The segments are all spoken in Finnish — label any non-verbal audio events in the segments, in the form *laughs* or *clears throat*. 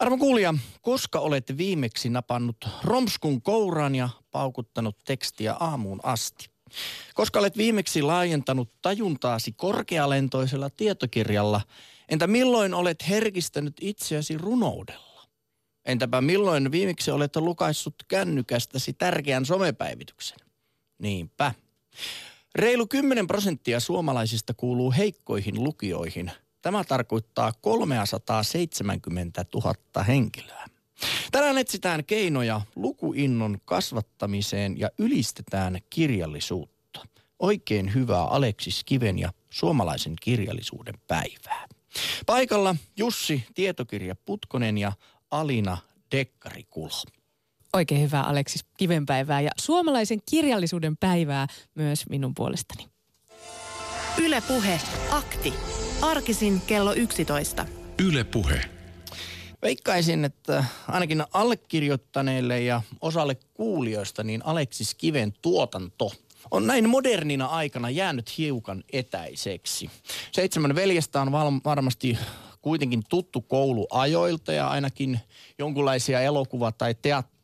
Arvon kuulija, koska olette viimeksi napannut romskun kouraan ja paukuttanut tekstiä aamuun asti? Koska olet viimeksi laajentanut tajuntaasi korkealentoisella tietokirjalla, entä milloin olet herkistänyt itseäsi runoudella? Entäpä milloin viimeksi olet lukaissut kännykästäsi tärkeän somepäivityksen? Niinpä. Reilu 10 prosenttia suomalaisista kuuluu heikkoihin lukioihin. Tämä tarkoittaa 370 000 henkilöä. Tänään etsitään keinoja lukuinnon kasvattamiseen ja ylistetään kirjallisuutta. Oikein hyvää Aleksis Kiven ja suomalaisen kirjallisuuden päivää. Paikalla Jussi Tietokirja Putkonen ja Alina Dekkarikulo. Oikein hyvää Aleksis Kivenpäivää ja suomalaisen kirjallisuuden päivää myös minun puolestani. Ylepuhe akti. Arkisin kello 11. Ylepuhe. Veikkaisin, että ainakin allekirjoittaneille ja osalle kuulijoista niin Aleksis Kiven tuotanto on näin modernina aikana jäänyt hiukan etäiseksi. Seitsemän veljestä on val- varmasti kuitenkin tuttu kouluajoilta ja ainakin jonkunlaisia elokuva- tai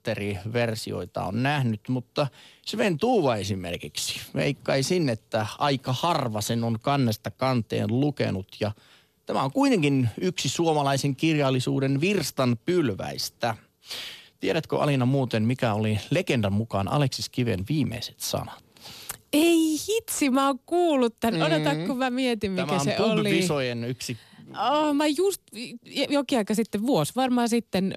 teatteriversioita on nähnyt, mutta Sven Tuuva esimerkiksi, veikkaisin, että aika harva sen on kannesta kanteen lukenut ja Tämä on kuitenkin yksi suomalaisen kirjallisuuden virstan pylväistä. Tiedätkö Alina muuten, mikä oli legendan mukaan Aleksis Kiven viimeiset sanat? Ei hitsi, mä oon kuullut tämän. Odota, kun mä mietin, mikä Tämä on se oli. Visojen yksi Oh, mä just jokin aika sitten, vuosi varmaan sitten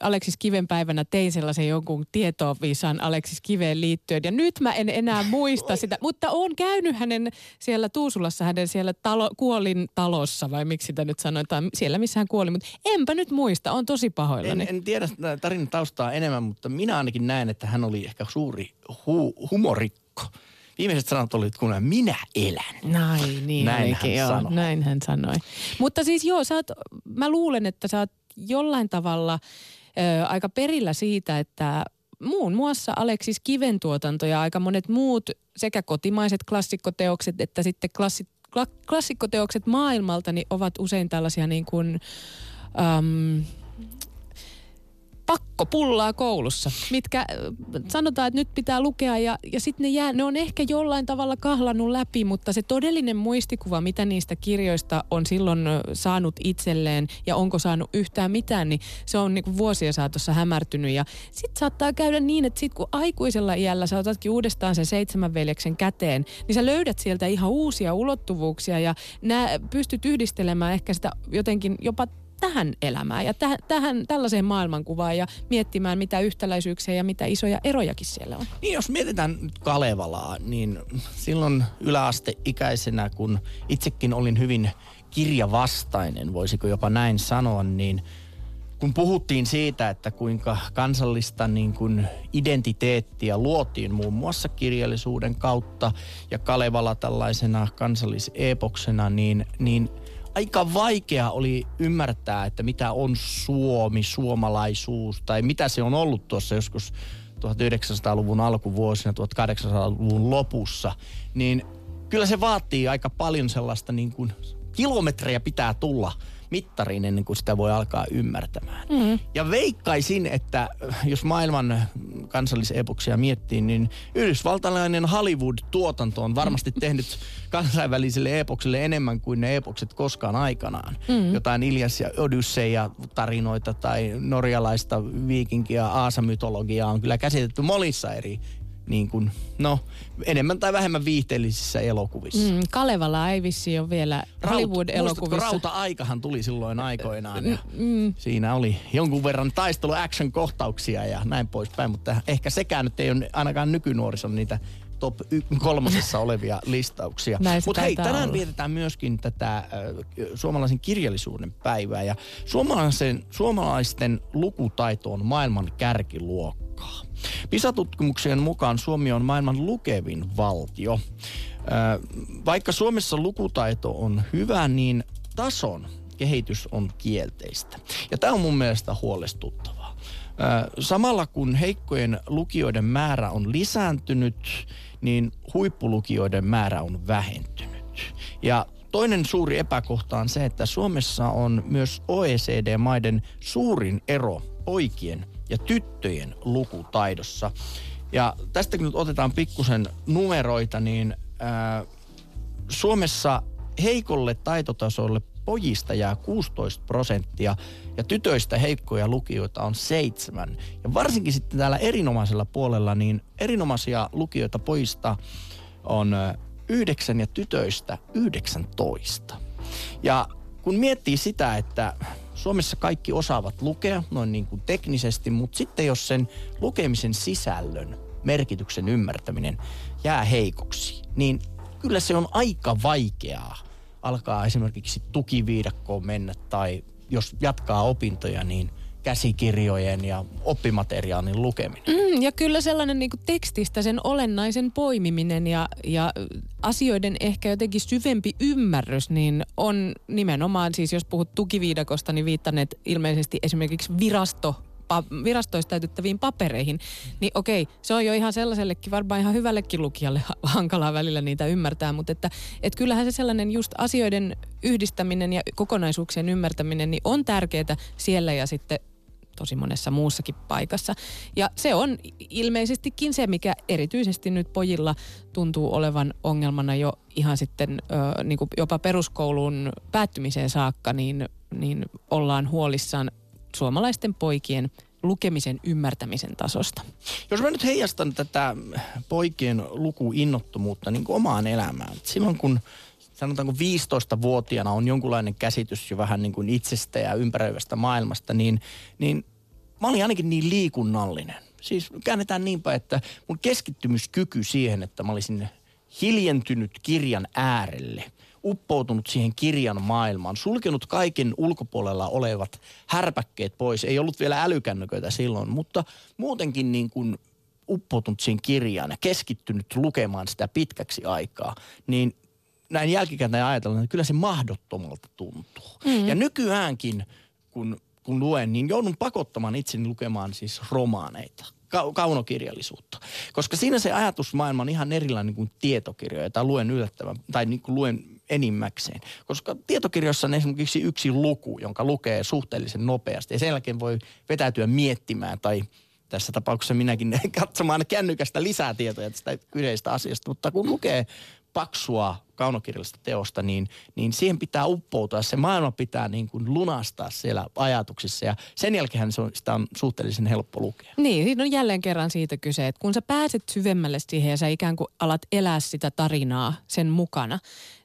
Aleksis Kiven päivänä tein sellaisen jonkun tietoviisan Aleksis Kiveen liittyen. Ja nyt mä en enää muista sitä, mutta on käynyt hänen siellä Tuusulassa, hänen siellä talo, kuolin talossa vai miksi sitä nyt sanotaan, siellä missä hän kuoli. Mutta enpä nyt muista, on tosi pahoillani. En, en tiedä tarinan taustaa enemmän, mutta minä ainakin näen, että hän oli ehkä suuri hu- humorikko. Viimeiset sanat olivat kun minä elän. Näin, niin Näin hän joo, sanoi. näin hän sanoi. Mutta siis joo, sä oot, mä luulen, että sä oot jollain tavalla ö, aika perillä siitä, että muun muassa Aleksis Kiven tuotanto ja aika monet muut sekä kotimaiset klassikkoteokset että sitten klassi, kla, klassikkoteokset maailmalta niin ovat usein tällaisia niin kuin, äm, pakkopullaa koulussa, mitkä äh, sanotaan, että nyt pitää lukea ja, ja sitten ne, jää, ne on ehkä jollain tavalla kahlannut läpi, mutta se todellinen muistikuva, mitä niistä kirjoista on silloin ö, saanut itselleen ja onko saanut yhtään mitään, niin se on niinku vuosien saatossa hämärtynyt. Ja sitten saattaa käydä niin, että sit kun aikuisella iällä sä otatkin uudestaan sen seitsemän veljeksen käteen, niin sä löydät sieltä ihan uusia ulottuvuuksia ja nää pystyt yhdistelemään ehkä sitä jotenkin jopa tähän elämään ja täh, tähän tällaiseen maailmankuvaan ja miettimään mitä yhtäläisyyksiä ja mitä isoja erojakin siellä on. Niin jos mietitään nyt Kalevalaa, niin silloin yläasteikäisenä, kun itsekin olin hyvin kirjavastainen, voisiko jopa näin sanoa, niin kun puhuttiin siitä, että kuinka kansallista niin kuin identiteettiä luotiin muun muassa kirjallisuuden kautta ja Kalevala tällaisena kansalliseepoksena, niin, niin aika vaikea oli ymmärtää, että mitä on Suomi, suomalaisuus tai mitä se on ollut tuossa joskus 1900-luvun alkuvuosina, 1800-luvun lopussa, niin kyllä se vaatii aika paljon sellaista niin kuin kilometrejä pitää tulla mittariin ennen kuin sitä voi alkaa ymmärtämään. Mm. Ja veikkaisin, että jos maailman kansallisepoksia miettii, niin yhdysvaltalainen Hollywood-tuotanto on varmasti *laughs* tehnyt kansainvälisille epoksille enemmän kuin ne epokset koskaan aikanaan. Mm. Jotain Ilias ja Odysseja tarinoita tai norjalaista viikinkiä, aasamytologiaa on kyllä käsitetty monissa eri niin kuin, no, enemmän tai vähemmän viihteellisissä elokuvissa. Mm, Kalevala ei vissi ole vielä Hollywood-elokuvissa. Rauta-aikahan tuli silloin aikoinaan ja mm. siinä oli jonkun verran taistelu action kohtauksia ja näin poispäin, mutta ehkä sekään nyt ei ole ainakaan nykynuorison niitä top y- kolmosessa olevia *laughs* listauksia. Mutta hei, tänään olla. vietetään myöskin tätä äh, suomalaisen kirjallisuuden päivää ja suomalaisen, suomalaisten lukutaito on maailman kärkiluokkaa. PISA-tutkimuksien mukaan Suomi on maailman lukevin valtio. Vaikka Suomessa lukutaito on hyvä, niin tason kehitys on kielteistä. Ja tämä on mun mielestä huolestuttavaa. Samalla kun heikkojen lukijoiden määrä on lisääntynyt, niin huippulukijoiden määrä on vähentynyt. Ja toinen suuri epäkohta on se, että Suomessa on myös OECD-maiden suurin ero poikien ja tyttöjen lukutaidossa. Ja tästä kun nyt otetaan pikkusen numeroita, niin ää, Suomessa heikolle taitotasolle pojista jää 16 prosenttia ja tytöistä heikkoja lukijoita on seitsemän. Ja varsinkin sitten täällä erinomaisella puolella, niin erinomaisia lukijoita pojista on yhdeksän ja tytöistä 19. Ja kun miettii sitä, että Suomessa kaikki osaavat lukea noin niin kuin teknisesti, mutta sitten jos sen lukemisen sisällön merkityksen ymmärtäminen jää heikoksi, niin kyllä se on aika vaikeaa alkaa esimerkiksi tukiviidakkoon mennä tai jos jatkaa opintoja, niin käsikirjojen ja oppimateriaalin lukeminen. Mm, ja kyllä sellainen niin tekstistä sen olennaisen poimiminen ja, ja asioiden ehkä jotenkin syvempi ymmärrys, niin on nimenomaan siis, jos puhut tukiviidakosta, niin viittaneet ilmeisesti esimerkiksi virasto virastoista täytettäviin papereihin, niin okei, se on jo ihan sellaisellekin, varmaan ihan hyvällekin lukijalle hankalaa välillä niitä ymmärtää, mutta että et kyllähän se sellainen just asioiden yhdistäminen ja kokonaisuuksien ymmärtäminen niin on tärkeää siellä ja sitten tosi monessa muussakin paikassa. Ja se on ilmeisestikin se, mikä erityisesti nyt pojilla tuntuu olevan ongelmana jo ihan sitten ö, niin kuin jopa peruskoulun päättymiseen saakka, niin, niin ollaan huolissaan suomalaisten poikien lukemisen ymmärtämisen tasosta. Jos mä nyt heijastan tätä poikien lukuinnottomuutta niin kuin omaan elämään. Silloin kun sanotaanko 15-vuotiaana on jonkunlainen käsitys jo vähän niin kuin itsestä ja ympäröivästä maailmasta, niin, niin mä olin ainakin niin liikunnallinen. Siis käännetään niinpä, että mun keskittymyskyky siihen, että mä olisin hiljentynyt kirjan äärelle – uppoutunut siihen kirjan maailmaan, sulkenut kaiken ulkopuolella olevat härpäkkeet pois. Ei ollut vielä älykännyköitä silloin, mutta muutenkin niin kuin uppoutunut siihen kirjaan ja keskittynyt lukemaan sitä pitkäksi aikaa, niin näin jälkikäteen ajatellaan, että kyllä se mahdottomalta tuntuu. Mm. Ja nykyäänkin, kun, kun luen, niin joudun pakottamaan itseni lukemaan siis romaaneita ka- kaunokirjallisuutta. Koska siinä se ajatusmaailma on ihan erilainen kuin tietokirjoja, jota luen yllättävän, tai niin kuin luen enimmäkseen. Koska tietokirjassa on esimerkiksi yksi luku, jonka lukee suhteellisen nopeasti ja sen jälkeen voi vetäytyä miettimään tai tässä tapauksessa minäkin *laughs* katsomaan kännykästä lisää tietoja tästä kyseistä asiasta. Mutta kun lukee paksua kaunokirjallista teosta, niin, niin siihen pitää uppoutua. Se maailma pitää niin kuin lunastaa siellä ajatuksissa ja sen jälkeen se on, sitä on suhteellisen helppo lukea. Niin, siinä on jälleen kerran siitä kyse, että kun sä pääset syvemmälle siihen ja sä ikään kuin alat elää sitä tarinaa sen mukana,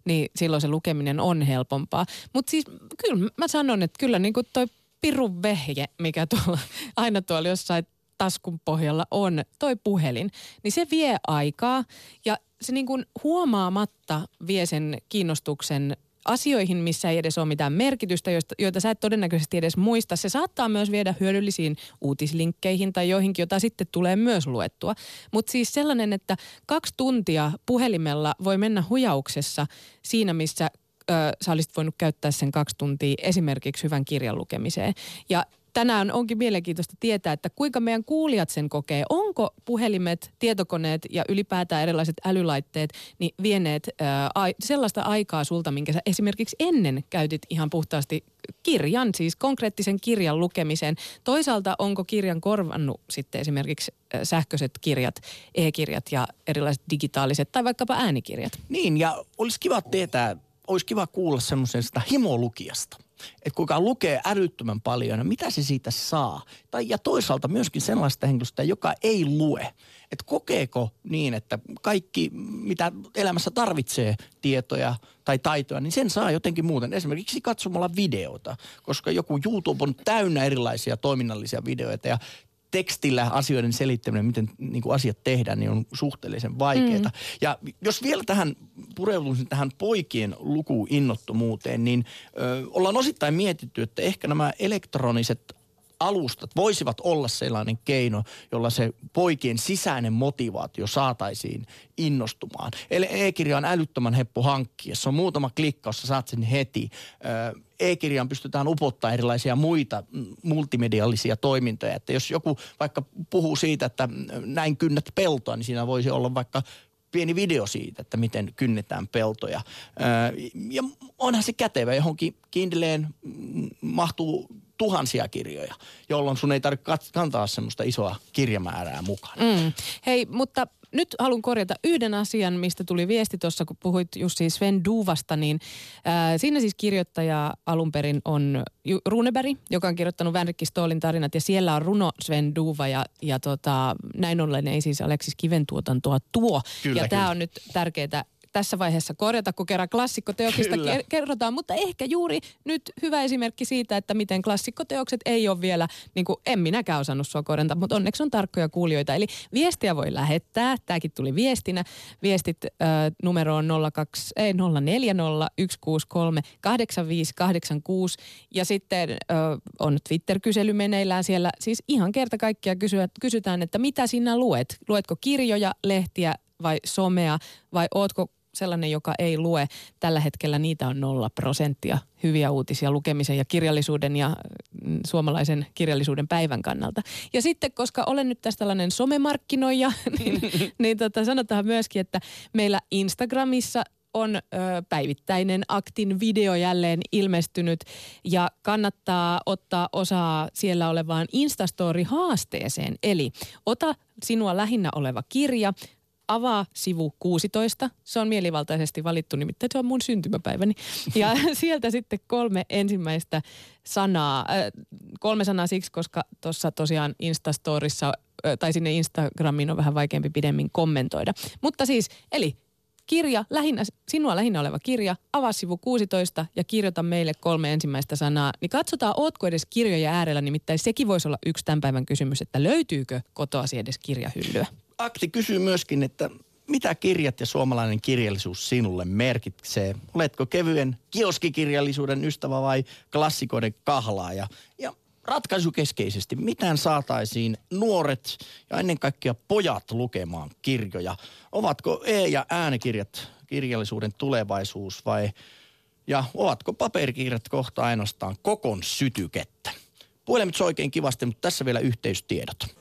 niin silloin se lukeminen on helpompaa. Mutta siis kyllä mä sanon, että kyllä niin kuin toi pirun vehje, mikä tuolla, *laughs* aina tuolla jossain taskun pohjalla on, toi puhelin, niin se vie aikaa ja se niin kuin huomaamatta vie sen kiinnostuksen asioihin, missä ei edes ole mitään merkitystä, joista, joita sä et todennäköisesti edes muista. Se saattaa myös viedä hyödyllisiin uutislinkkeihin tai joihinkin, jota sitten tulee myös luettua. Mutta siis sellainen, että kaksi tuntia puhelimella voi mennä hujauksessa siinä, missä ö, sä olisit voinut käyttää sen kaksi tuntia esimerkiksi hyvän kirjan lukemiseen. Ja tänään onkin mielenkiintoista tietää, että kuinka meidän kuulijat sen kokee. Onko puhelimet, tietokoneet ja ylipäätään erilaiset älylaitteet niin vieneet ää, sellaista aikaa sulta, minkä sä esimerkiksi ennen käytit ihan puhtaasti kirjan, siis konkreettisen kirjan lukemiseen. Toisaalta onko kirjan korvannut sitten esimerkiksi sähköiset kirjat, e-kirjat ja erilaiset digitaaliset tai vaikkapa äänikirjat? Niin ja olisi kiva tietää, olisi kiva kuulla semmoisesta himolukijasta että kuka lukee älyttömän paljon, ja mitä se siitä saa. Tai, ja toisaalta myöskin sellaista henkilöstä, joka ei lue. Että kokeeko niin, että kaikki, mitä elämässä tarvitsee, tietoja tai taitoja, niin sen saa jotenkin muuten. Esimerkiksi katsomalla videota, koska joku YouTube on täynnä erilaisia toiminnallisia videoita ja tekstillä asioiden selittäminen, miten niin kuin asiat tehdään, niin on suhteellisen vaikeaa. Mm. Ja jos vielä tähän pureutuisin tähän poikien lukuinnottomuuteen, niin ö, ollaan osittain mietitty, että ehkä nämä elektroniset alustat voisivat olla sellainen keino, jolla se poikien sisäinen motivaatio saataisiin innostumaan. Eli e-kirja on älyttömän heppo hankkia. Se on muutama klikkaus, sä saat sen heti. E-kirjaan pystytään upottaa erilaisia muita multimediallisia toimintoja. Että jos joku vaikka puhuu siitä, että näin kynnät peltoa, niin siinä voisi olla vaikka pieni video siitä, että miten kynnetään peltoja. Ja onhan se kätevä. Johonkin Kindleen mahtuu tuhansia kirjoja, jolloin sun ei tarvitse kantaa semmoista isoa kirjamäärää mukaan. Mm. Hei, mutta nyt haluan korjata yhden asian, mistä tuli viesti tuossa, kun puhuit just siis Sven Duvasta, niin ää, siinä siis kirjoittaja alun perin on Runeberg, joka on kirjoittanut Vänrikki Stoolin tarinat, ja siellä on runo Sven Duva, ja, ja tota, näin ollen ei siis Aleksis Kiven tuotantoa tuo. Kyllä, ja tämä on nyt tärkeää tässä vaiheessa korjata, kun kerran klassikkoteoksista Kyllä. kerrotaan. Mutta ehkä juuri nyt hyvä esimerkki siitä, että miten klassikkoteokset ei ole vielä, niin kuin en minäkään osannut sua korjata, mutta onneksi on tarkkoja kuulijoita. Eli viestiä voi lähettää, tämäkin tuli viestinä. Viestit äh, numeroon 02, ei, 040 163 8586 ja sitten äh, on Twitter-kysely meneillään siellä. Siis ihan kerta kaikkia kysyä, kysytään, että mitä sinä luet? Luetko kirjoja, lehtiä vai somea vai ootko sellainen, joka ei lue. Tällä hetkellä niitä on nolla prosenttia hyviä uutisia lukemisen ja kirjallisuuden ja mm, suomalaisen kirjallisuuden päivän kannalta. Ja sitten, koska olen nyt tästä tällainen somemarkkinoija, *laughs* niin, niin tota, sanotaan myöskin, että meillä Instagramissa on ö, päivittäinen aktin video jälleen ilmestynyt ja kannattaa ottaa osaa siellä olevaan Instastory-haasteeseen. Eli ota sinua lähinnä oleva kirja, avaa sivu 16. Se on mielivaltaisesti valittu, nimittäin se on mun syntymäpäiväni. Ja *laughs* sieltä sitten kolme ensimmäistä sanaa. Äh, kolme sanaa siksi, koska tuossa tosiaan Instastorissa äh, tai sinne Instagramiin on vähän vaikeampi pidemmin kommentoida. Mutta siis, eli kirja, lähinnä, sinua lähinnä oleva kirja, avaa sivu 16 ja kirjoita meille kolme ensimmäistä sanaa. Niin katsotaan, ootko edes kirjoja äärellä, nimittäin sekin voisi olla yksi tämän päivän kysymys, että löytyykö kotoasi edes kirjahyllyä. Akti kysyy myöskin, että mitä kirjat ja suomalainen kirjallisuus sinulle merkitsee? Oletko kevyen kioskikirjallisuuden ystävä vai klassikoiden kahlaaja? Ja ratkaisukeskeisesti, miten saataisiin nuoret ja ennen kaikkea pojat lukemaan kirjoja? Ovatko e- ja äänikirjat kirjallisuuden tulevaisuus vai ja ovatko paperikirjat kohta ainoastaan kokon sytykettä? Puhelimet oikein kivasti, mutta tässä vielä yhteystiedot.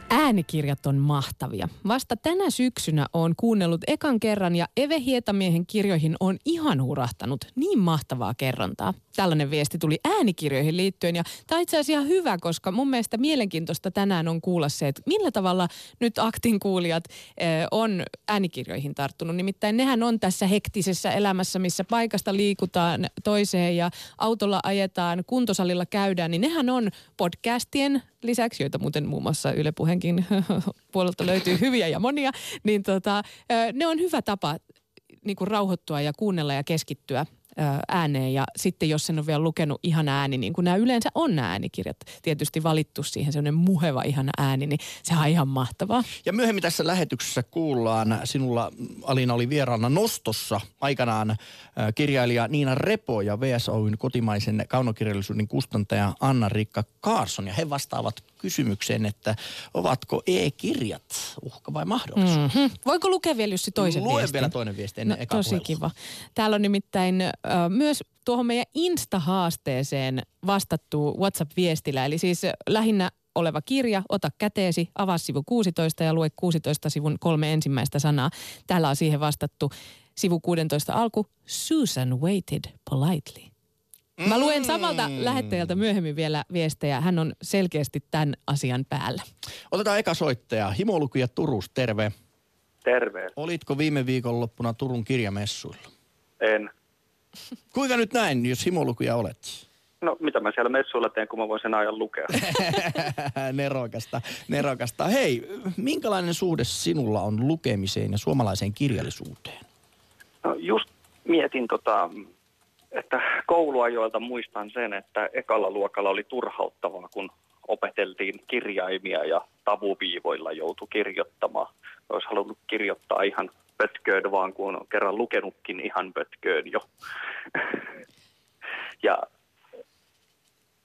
äänikirjat on mahtavia. Vasta tänä syksynä on kuunnellut ekan kerran ja Eve Hietamiehen kirjoihin on ihan hurahtanut. Niin mahtavaa kerrontaa. Tällainen viesti tuli äänikirjoihin liittyen ja tämä on itse asiassa ihan hyvä, koska mun mielestä mielenkiintoista tänään on kuulla se, että millä tavalla nyt aktin kuulijat on äänikirjoihin tarttunut. Nimittäin nehän on tässä hektisessä elämässä, missä paikasta liikutaan toiseen ja autolla ajetaan, kuntosalilla käydään, niin nehän on podcastien lisäksi, joita muuten muun muassa Yle Puheenkin *laughs* puolelta löytyy hyviä ja monia, niin tota, ne on hyvä tapa niin kuin rauhoittua ja kuunnella ja keskittyä ääneen. Ja sitten jos sen on vielä lukenut ihan ääni, niin kuin nämä yleensä on nämä äänikirjat, tietysti valittu siihen sellainen muheva ihan ääni, niin se on ihan mahtavaa. Ja myöhemmin tässä lähetyksessä kuullaan, sinulla Alina oli vieraana Nostossa aikanaan kirjailija Niina Repo ja VSOyn kotimaisen kaunokirjallisuuden kustantaja Anna-Riikka Kaarson. Ja he vastaavat kysymykseen, että ovatko e-kirjat uhka vai mahdollisuus? Mm-hmm. Voiko lukea vielä Jussi toisen Lue viestin? vielä toinen viesti ennen no, eka Tosi puhelua. kiva. Täällä on nimittäin äh, myös tuohon meidän Insta-haasteeseen vastattu WhatsApp-viestillä. Eli siis lähinnä oleva kirja, ota käteesi, avaa sivu 16 ja lue 16 sivun kolme ensimmäistä sanaa. Täällä on siihen vastattu sivu 16 alku, Susan waited politely. Mä luen samalta mm. lähettäjältä myöhemmin vielä viestejä. Hän on selkeästi tämän asian päällä. Otetaan eka soittaja. Himolukuja Turus, terve. Terve. Olitko viime viikonloppuna Turun kirjamessuilla? En. Kuinka nyt näin, jos himolukuja olet? No mitä mä siellä messuilla teen, kun mä voin sen ajan lukea? *laughs* nerokasta, nerokasta. Hei, minkälainen suhde sinulla on lukemiseen ja suomalaiseen kirjallisuuteen? No just mietin tota, että kouluajoilta muistan sen, että ekalla luokalla oli turhauttavaa, kun opeteltiin kirjaimia ja tavuviivoilla joutui kirjoittamaan. Olisi halunnut kirjoittaa ihan pötköön, vaan kun on kerran lukenutkin ihan pötköön jo. *laughs* ja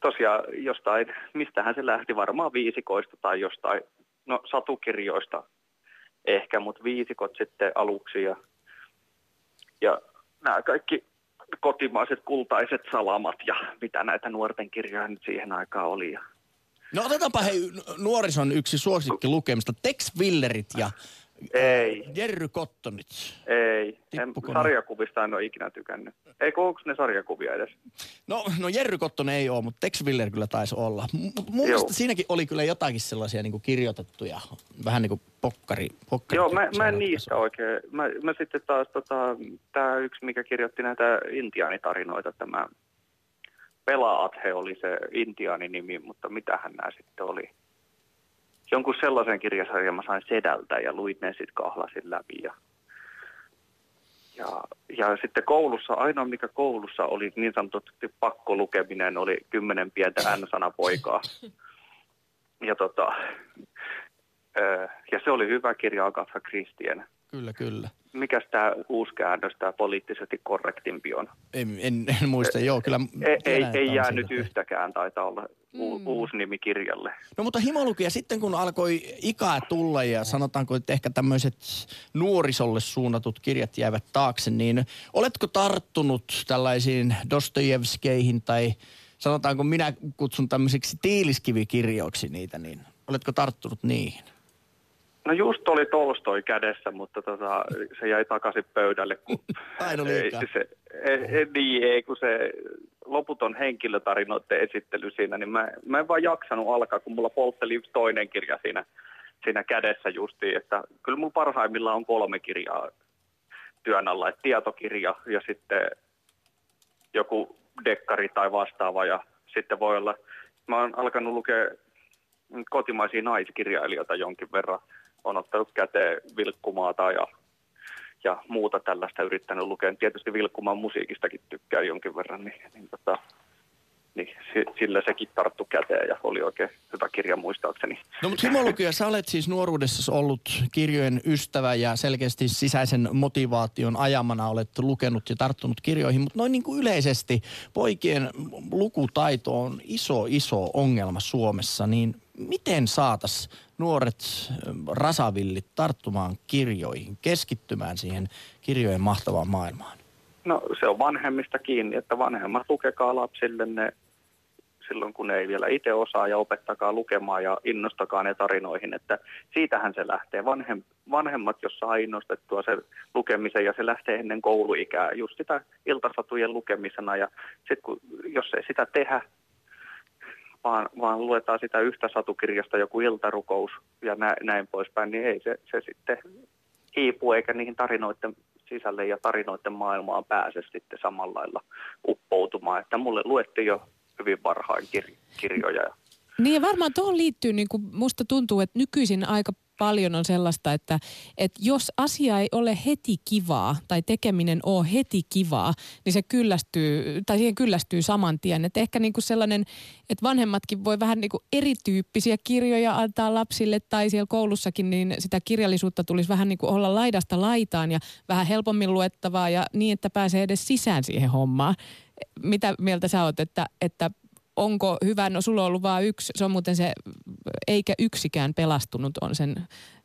tosiaan jostain, mistähän se lähti, varmaan viisikoista tai jostain, no satukirjoista ehkä, mutta viisikot sitten aluksi ja, ja nämä kaikki kotimaiset kultaiset salamat ja mitä näitä nuorten kirjoja nyt siihen aikaan oli. No otetaanpa hei nuorison yksi suosikki lukemista. Tex Willerit ja ei, Jerry Cottonit. ei. En, sarjakuvista en ole ikinä tykännyt. Ei, onko ne sarjakuvia edes? No, no Jerry Cotton ei ole, mutta Tex Willer kyllä taisi olla. Mutta mun mielestä siinäkin oli kyllä jotakin sellaisia niin kirjoitettuja, vähän niin kuin pokkari. pokkari Joo, mä, mä en niistä oikein. Mä, mä sitten taas, tota, tämä yksi, mikä kirjoitti näitä intiaanitarinoita, tämä Pelaathe oli se intiaaninimi, mutta mitähän nämä sitten oli? Jonkun sellaisen kirjasarjan mä sain sedältä ja luin ne sitten kahlasin läpi. Ja, ja, ja sitten koulussa, ainoa mikä koulussa oli niin sanotusti pakko lukeminen, oli kymmenen pientä N-sanapoikaa. Ja, tota, ja se oli hyvä kirja Agatha Christien. Kyllä, kyllä. Mikäs tämä uusi käännös, tämä poliittisesti korrektimpi on? En, en, en muista, joo, kyllä. Ei, ei, ei jäänyt siitä. yhtäkään, taitaa olla u- Mm. uusi nimi kirjalle. No mutta himolukija, sitten kun alkoi ikää tulla ja sanotaanko, että ehkä tämmöiset nuorisolle suunnatut kirjat jäivät taakse, niin oletko tarttunut tällaisiin Dostojevskeihin tai sanotaanko minä kutsun tämmöisiksi tiiliskivikirjoiksi niitä, niin oletko tarttunut niihin? No just oli Tolstoi kädessä, mutta tota, se jäi takaisin pöydälle. Kun *laughs* Aina ei, liikaa. se, ei, ei, niin, ei, kun se loputon henkilötarinoiden esittely siinä, niin mä, mä en vaan jaksanut alkaa, kun mulla poltteli yksi toinen kirja siinä, siinä kädessä justiin, että kyllä mun parhaimmillaan on kolme kirjaa työn alla, että tietokirja ja sitten joku dekkari tai vastaava ja sitten voi olla, mä oon alkanut lukea kotimaisia naiskirjailijoita jonkin verran, on ottanut käteen Vilkkumaata ja, ja muuta tällaista yrittänyt lukea. Tietysti Vilkkumaan musiikistakin tykkää jonkin verran, niin, niin, tota, niin si- sillä sekin tarttu käteen ja oli oikein hyvä kirja muistaakseni. No mutta himolukija, sä olet siis nuoruudessa ollut kirjojen ystävä ja selkeästi sisäisen motivaation ajamana olet lukenut ja tarttunut kirjoihin, mutta noin niin kuin yleisesti poikien lukutaito on iso, iso ongelma Suomessa, niin miten saatas nuoret rasavillit tarttumaan kirjoihin, keskittymään siihen kirjojen mahtavaan maailmaan? No se on vanhemmista kiinni, että vanhemmat lukekaa lapsille ne silloin, kun ne ei vielä itse osaa ja opettakaa lukemaan ja innostakaa ne tarinoihin, että siitähän se lähtee. Vanhem, vanhemmat, jos saa innostettua se lukemisen ja se lähtee ennen kouluikää, just sitä iltasatujen lukemisena ja sitten kun, jos ei sitä tehdä, vaan, vaan luetaan sitä yhtä satukirjasta joku iltarukous ja nä, näin poispäin, niin ei se, se sitten hiipu eikä niihin tarinoiden sisälle ja tarinoiden maailmaan pääse sitten samalla lailla uppoutumaan. Että mulle luettiin jo hyvin varhain kir- kirjoja. ja Niin ja varmaan tuohon liittyy, niin kuin musta tuntuu, että nykyisin aika paljon on sellaista, että, että jos asia ei ole heti kivaa tai tekeminen on heti kivaa, niin se kyllästyy, tai siihen kyllästyy saman tien. Että ehkä niin kuin sellainen, että vanhemmatkin voi vähän niin kuin erityyppisiä kirjoja antaa lapsille tai siellä koulussakin, niin sitä kirjallisuutta tulisi vähän niin kuin olla laidasta laitaan ja vähän helpommin luettavaa ja niin, että pääsee edes sisään siihen hommaan. Mitä mieltä sä oot, että, että onko hyvä, no sulla on ollut vain yksi, se on muuten se, eikä yksikään pelastunut on sen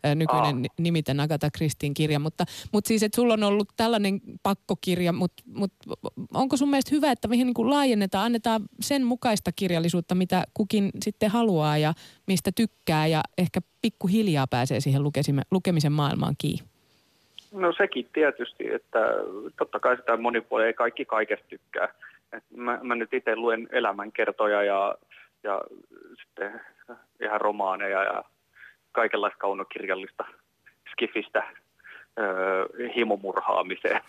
ö, nykyinen Aa. ni- nimiten Agatha Kristin kirja, mutta, mutta siis, että sulla on ollut tällainen pakkokirja, mutta, mutta onko sun mielestä hyvä, että vähän niin kuin laajennetaan, annetaan sen mukaista kirjallisuutta, mitä kukin sitten haluaa ja mistä tykkää ja ehkä pikkuhiljaa pääsee siihen lukesime- lukemisen maailmaan kiinni? No sekin tietysti, että totta kai sitä monipuolia ei kaikki kaikesta tykkää. Et mä, mä nyt itse luen elämänkertoja ja, ja sitten ihan romaaneja ja kaikenlaista kaunokirjallista skifistä öö, himomurhaamiseen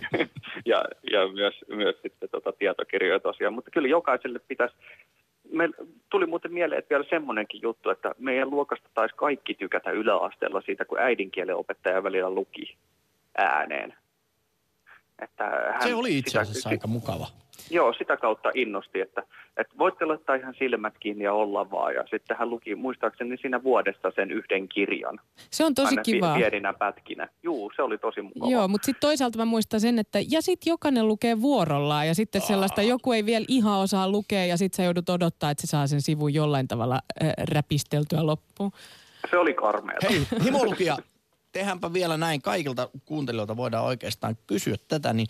*laughs* ja, ja myös, myös sitten tota tietokirjoja tosiaan. Mutta kyllä jokaiselle pitäisi, me tuli muuten mieleen, että vielä semmoinenkin juttu, että meidän luokasta taisi kaikki tykätä yläasteella siitä, kun äidinkielen opettaja välillä luki ääneen. Että hän Se oli itse sitä- asiassa aika mukava. Joo, sitä kautta innosti, että, että voitte laittaa ihan silmät kiinni ja olla vaan. Ja sitten hän luki muistaakseni siinä vuodesta sen yhden kirjan. Se on tosi Aina kivaa. pieninä pätkinä. Juu, se oli tosi mukavaa. Joo, mutta sitten toisaalta mä muistan sen, että ja sitten jokainen lukee vuorollaan ja sitten sellaista joku ei vielä ihan osaa lukea ja sitten sä joudut odottaa, että se saa sen sivun jollain tavalla äh, räpisteltyä loppuun. Se oli karmeeta. Hei, himolukija, tehdäänpä vielä näin. Kaikilta kuuntelijoilta voidaan oikeastaan kysyä tätä, niin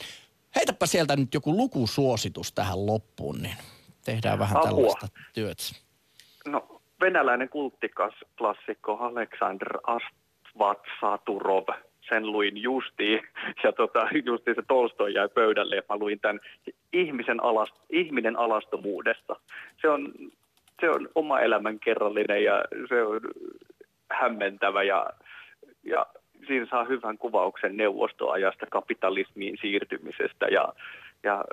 heitäpä sieltä nyt joku lukusuositus tähän loppuun, niin tehdään vähän Apua. tällaista työtä. No, venäläinen kulttiklassikko Aleksander Astvatsaturov. Sen luin justiin, ja tota, justiin se Tolstoi jäi pöydälle, ja mä luin tämän ihmisen alast, ihminen alastomuudesta. Se on, se on oma elämän kerrallinen, ja se on hämmentävä, ja, ja siinä saa hyvän kuvauksen neuvostoajasta kapitalismiin siirtymisestä, ja, ja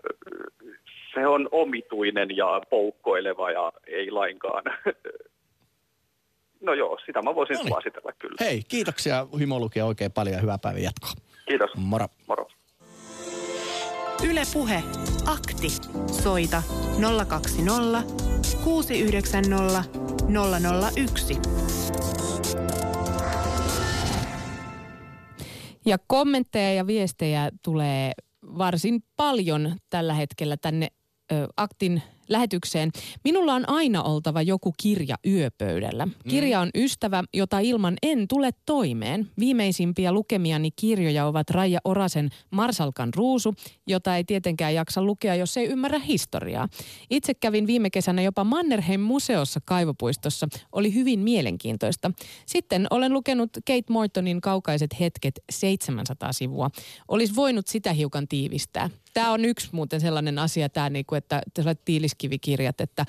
se on omituinen ja poukkoileva ja ei lainkaan. *laughs* No joo, sitä mä voisin Noniin. suositella kyllä. Hei, kiitoksia himolukija oikein paljon ja hyvää päivän jatkoa. Kiitos. Moro. Moro. Yle Puhe. Akti. Soita 020 690 001. Ja kommentteja ja viestejä tulee varsin paljon tällä hetkellä tänne ö, Aktin lähetykseen. Minulla on aina oltava joku kirja yöpöydällä. Kirja on ystävä, jota ilman en tule toimeen. Viimeisimpiä lukemiani kirjoja ovat Raija Orasen Marsalkan ruusu, jota ei tietenkään jaksa lukea, jos ei ymmärrä historiaa. Itse kävin viime kesänä jopa Mannerheim-museossa kaivopuistossa. Oli hyvin mielenkiintoista. Sitten olen lukenut Kate Mortonin Kaukaiset hetket 700 sivua. Olisi voinut sitä hiukan tiivistää. Tämä on yksi muuten sellainen asia, tämä, niinku, että sellaiset tiiliskivikirjat, että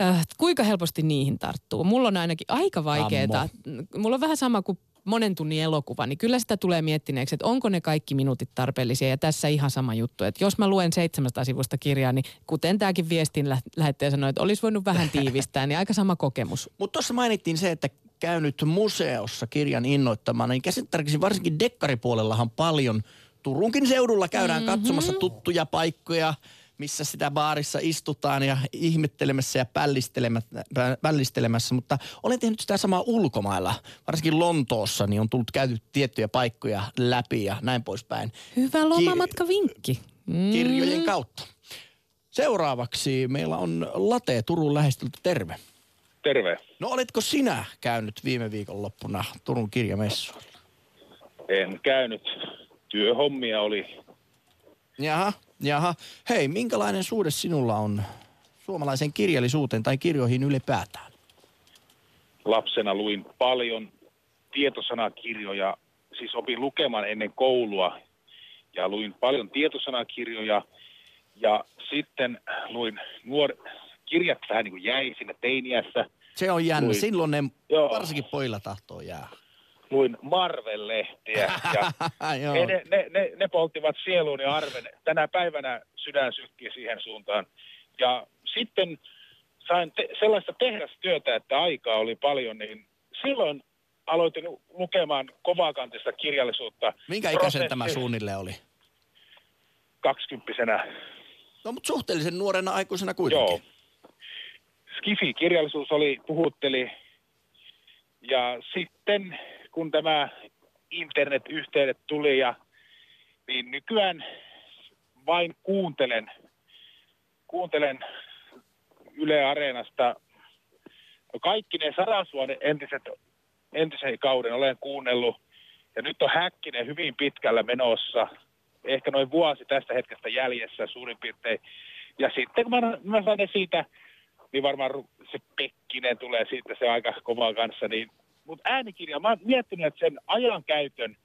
äh, kuinka helposti niihin tarttuu. Mulla on ainakin aika vaikeaa. Mulla on vähän sama kuin monen tunnin elokuva, niin kyllä sitä tulee miettineeksi, että onko ne kaikki minuutit tarpeellisia. Ja tässä ihan sama juttu, että jos mä luen 700 sivusta kirjaa, niin kuten tämäkin viestin lä- lähettäjä sanoi, että olisi voinut vähän *laughs* tiivistää, niin aika sama kokemus. Mutta tuossa mainittiin se, että käynyt museossa kirjan innoittamana, niin käsittääkseni varsinkin dekkaripuolellahan paljon Turunkin seudulla käydään mm-hmm. katsomassa tuttuja paikkoja, missä sitä baarissa istutaan ja ihmettelemässä ja pällistelemässä. Mutta olen tehnyt sitä samaa ulkomailla, varsinkin Lontoossa, niin on tullut käyty tiettyjä paikkoja läpi ja näin poispäin. Hyvä lomamatka vinkki. Mm. Kirjojen kautta. Seuraavaksi meillä on Late Turun lähestöltä. Terve. Terve. No olitko sinä käynyt viime viikonloppuna Turun kirjamessuilla? En käynyt. Työhommia oli. Jaha, jaha. Hei, minkälainen suhde sinulla on suomalaiseen kirjallisuuteen tai kirjoihin ylipäätään? Lapsena luin paljon tietosanakirjoja. Siis opin lukemaan ennen koulua ja luin paljon tietosanakirjoja. Ja sitten luin nuor... kirjat vähän niin kuin jäi sinne teiniässä. Se on jännä. Luin. Silloin ne Joo. varsinkin pojilla tahtoo jää. Luin Marvel-lehtiä ja *laughs* ne, ne, ne, ne polttivat sieluun ja arven. Tänä päivänä sydän sykkii siihen suuntaan. Ja sitten sain te- sellaista tehdastyötä, että aikaa oli paljon, niin silloin aloitin lukemaan kovakantista kirjallisuutta. Minkä ikäisen tämä suunnilleen oli? Kaksikymppisenä. No mutta suhteellisen nuorena aikuisena kuitenkin. Joo. Skifi-kirjallisuus oli, puhutteli. Ja sitten kun tämä internet-yhteydet tuli ja niin nykyään vain kuuntelen, kuuntelen Yle Areenasta kaikki ne sarasvuoden entiset, entisen kauden olen kuunnellut. Ja nyt on Häkkinen hyvin pitkällä menossa. Ehkä noin vuosi tästä hetkestä jäljessä suurin piirtein. Ja sitten kun mä, mä saan ne siitä, niin varmaan se Pekkinen tulee siitä se aika kova kanssa. Niin, mutta äänikirja, mä oon miettinyt, että sen ajankäytön,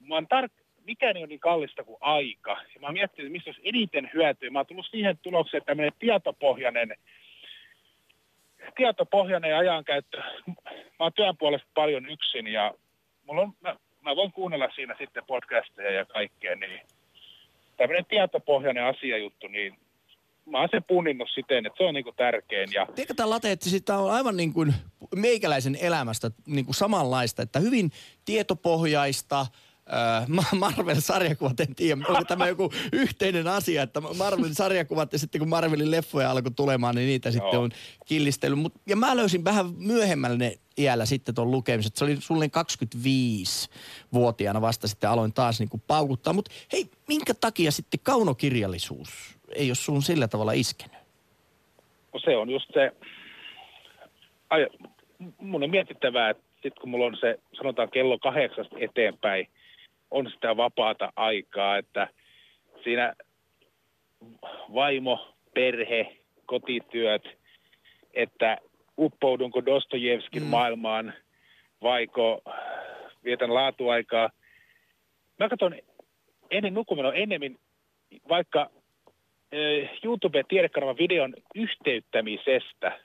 mä oon tar- mikään ei ole niin kallista kuin aika. Ja mä oon miettinyt, mistä olisi eniten hyötyä. Mä oon tullut siihen tulokseen, että tämmöinen tietopohjainen, tietopohjainen ajankäyttö. Mä oon työn puolesta paljon yksin ja mulla on, mä, mä voin kuunnella siinä sitten podcasteja ja kaikkea, niin tämmöinen tietopohjainen asiajuttu, niin mä oon sen punninnut siten, että se on niinku tärkein. Ja Tiedätkö tämä late, että sitä on aivan niin kuin meikäläisen elämästä niin kuin samanlaista, että hyvin tietopohjaista, Öö, Marvel-sarjakuvat, en tiedä, onko tämä joku yhteinen asia, että Marvelin sarjakuvat ja sitten kun Marvelin leffoja alkoi tulemaan, niin niitä Joo. sitten on killistellyt. Mut, ja mä löysin vähän myöhemmällä ne iällä sitten tuon lukemisen. Se oli sulle 25-vuotiaana vasta sitten aloin taas niin kuin paukuttaa. Mutta hei, minkä takia sitten kaunokirjallisuus ei ole sun sillä tavalla iskenyt? No se on just se, ai, mun on mietittävää, että sitten kun mulla on se, sanotaan kello kahdeksasta eteenpäin, on sitä vapaata aikaa, että siinä vaimo, perhe, kotityöt, että uppoudunko Dostojevskin mm. maailmaan vaiko vietän laatuaikaa. Mä katson ennen nukkumenoa ennemmin vaikka YouTube-tiedekanavan videon yhteyttämisestä –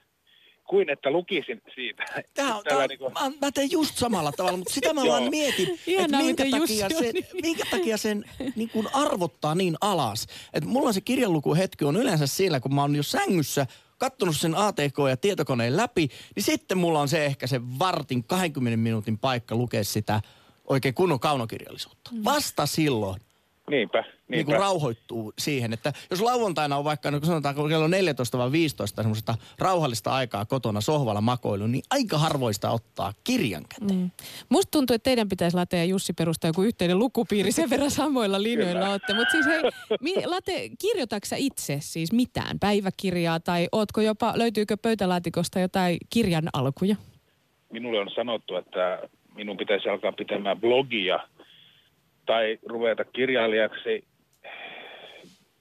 kuin että lukisin siitä. Tämä on, tämä, niin kuin... mä, mä teen just samalla tavalla, mutta sitä mä *laughs* vaan mietin, *laughs* että *laughs* minkä takia, sen, minkä takia sen niin kuin arvottaa niin alas. Että mulla se kirjanlukuhetki on yleensä siellä, kun mä oon jo sängyssä kattonut sen ATK ja tietokoneen läpi, niin sitten mulla on se ehkä se vartin 20 minuutin paikka lukea sitä oikein kunnon kaunokirjallisuutta. Mm. Vasta silloin Niinpä, niinpä. Niin kuin rauhoittuu siihen, että jos lauantaina on vaikka, niin sanotaan kello 14 vai 15 semmoista rauhallista aikaa kotona sohvalla makoilu, niin aika harvoista ottaa kirjan käteen. Mm. Musta tuntuu, että teidän pitäisi Late ja Jussi perustaa joku yhteinen lukupiiri, sen verran samoilla linjoilla olette. Mutta siis hei, mi, Late, kirjoitatko itse siis mitään päiväkirjaa tai ootko jopa, löytyykö pöytälaatikosta jotain kirjan alkuja? Minulle on sanottu, että minun pitäisi alkaa pitämään blogia – tai ruveta kirjailijaksi,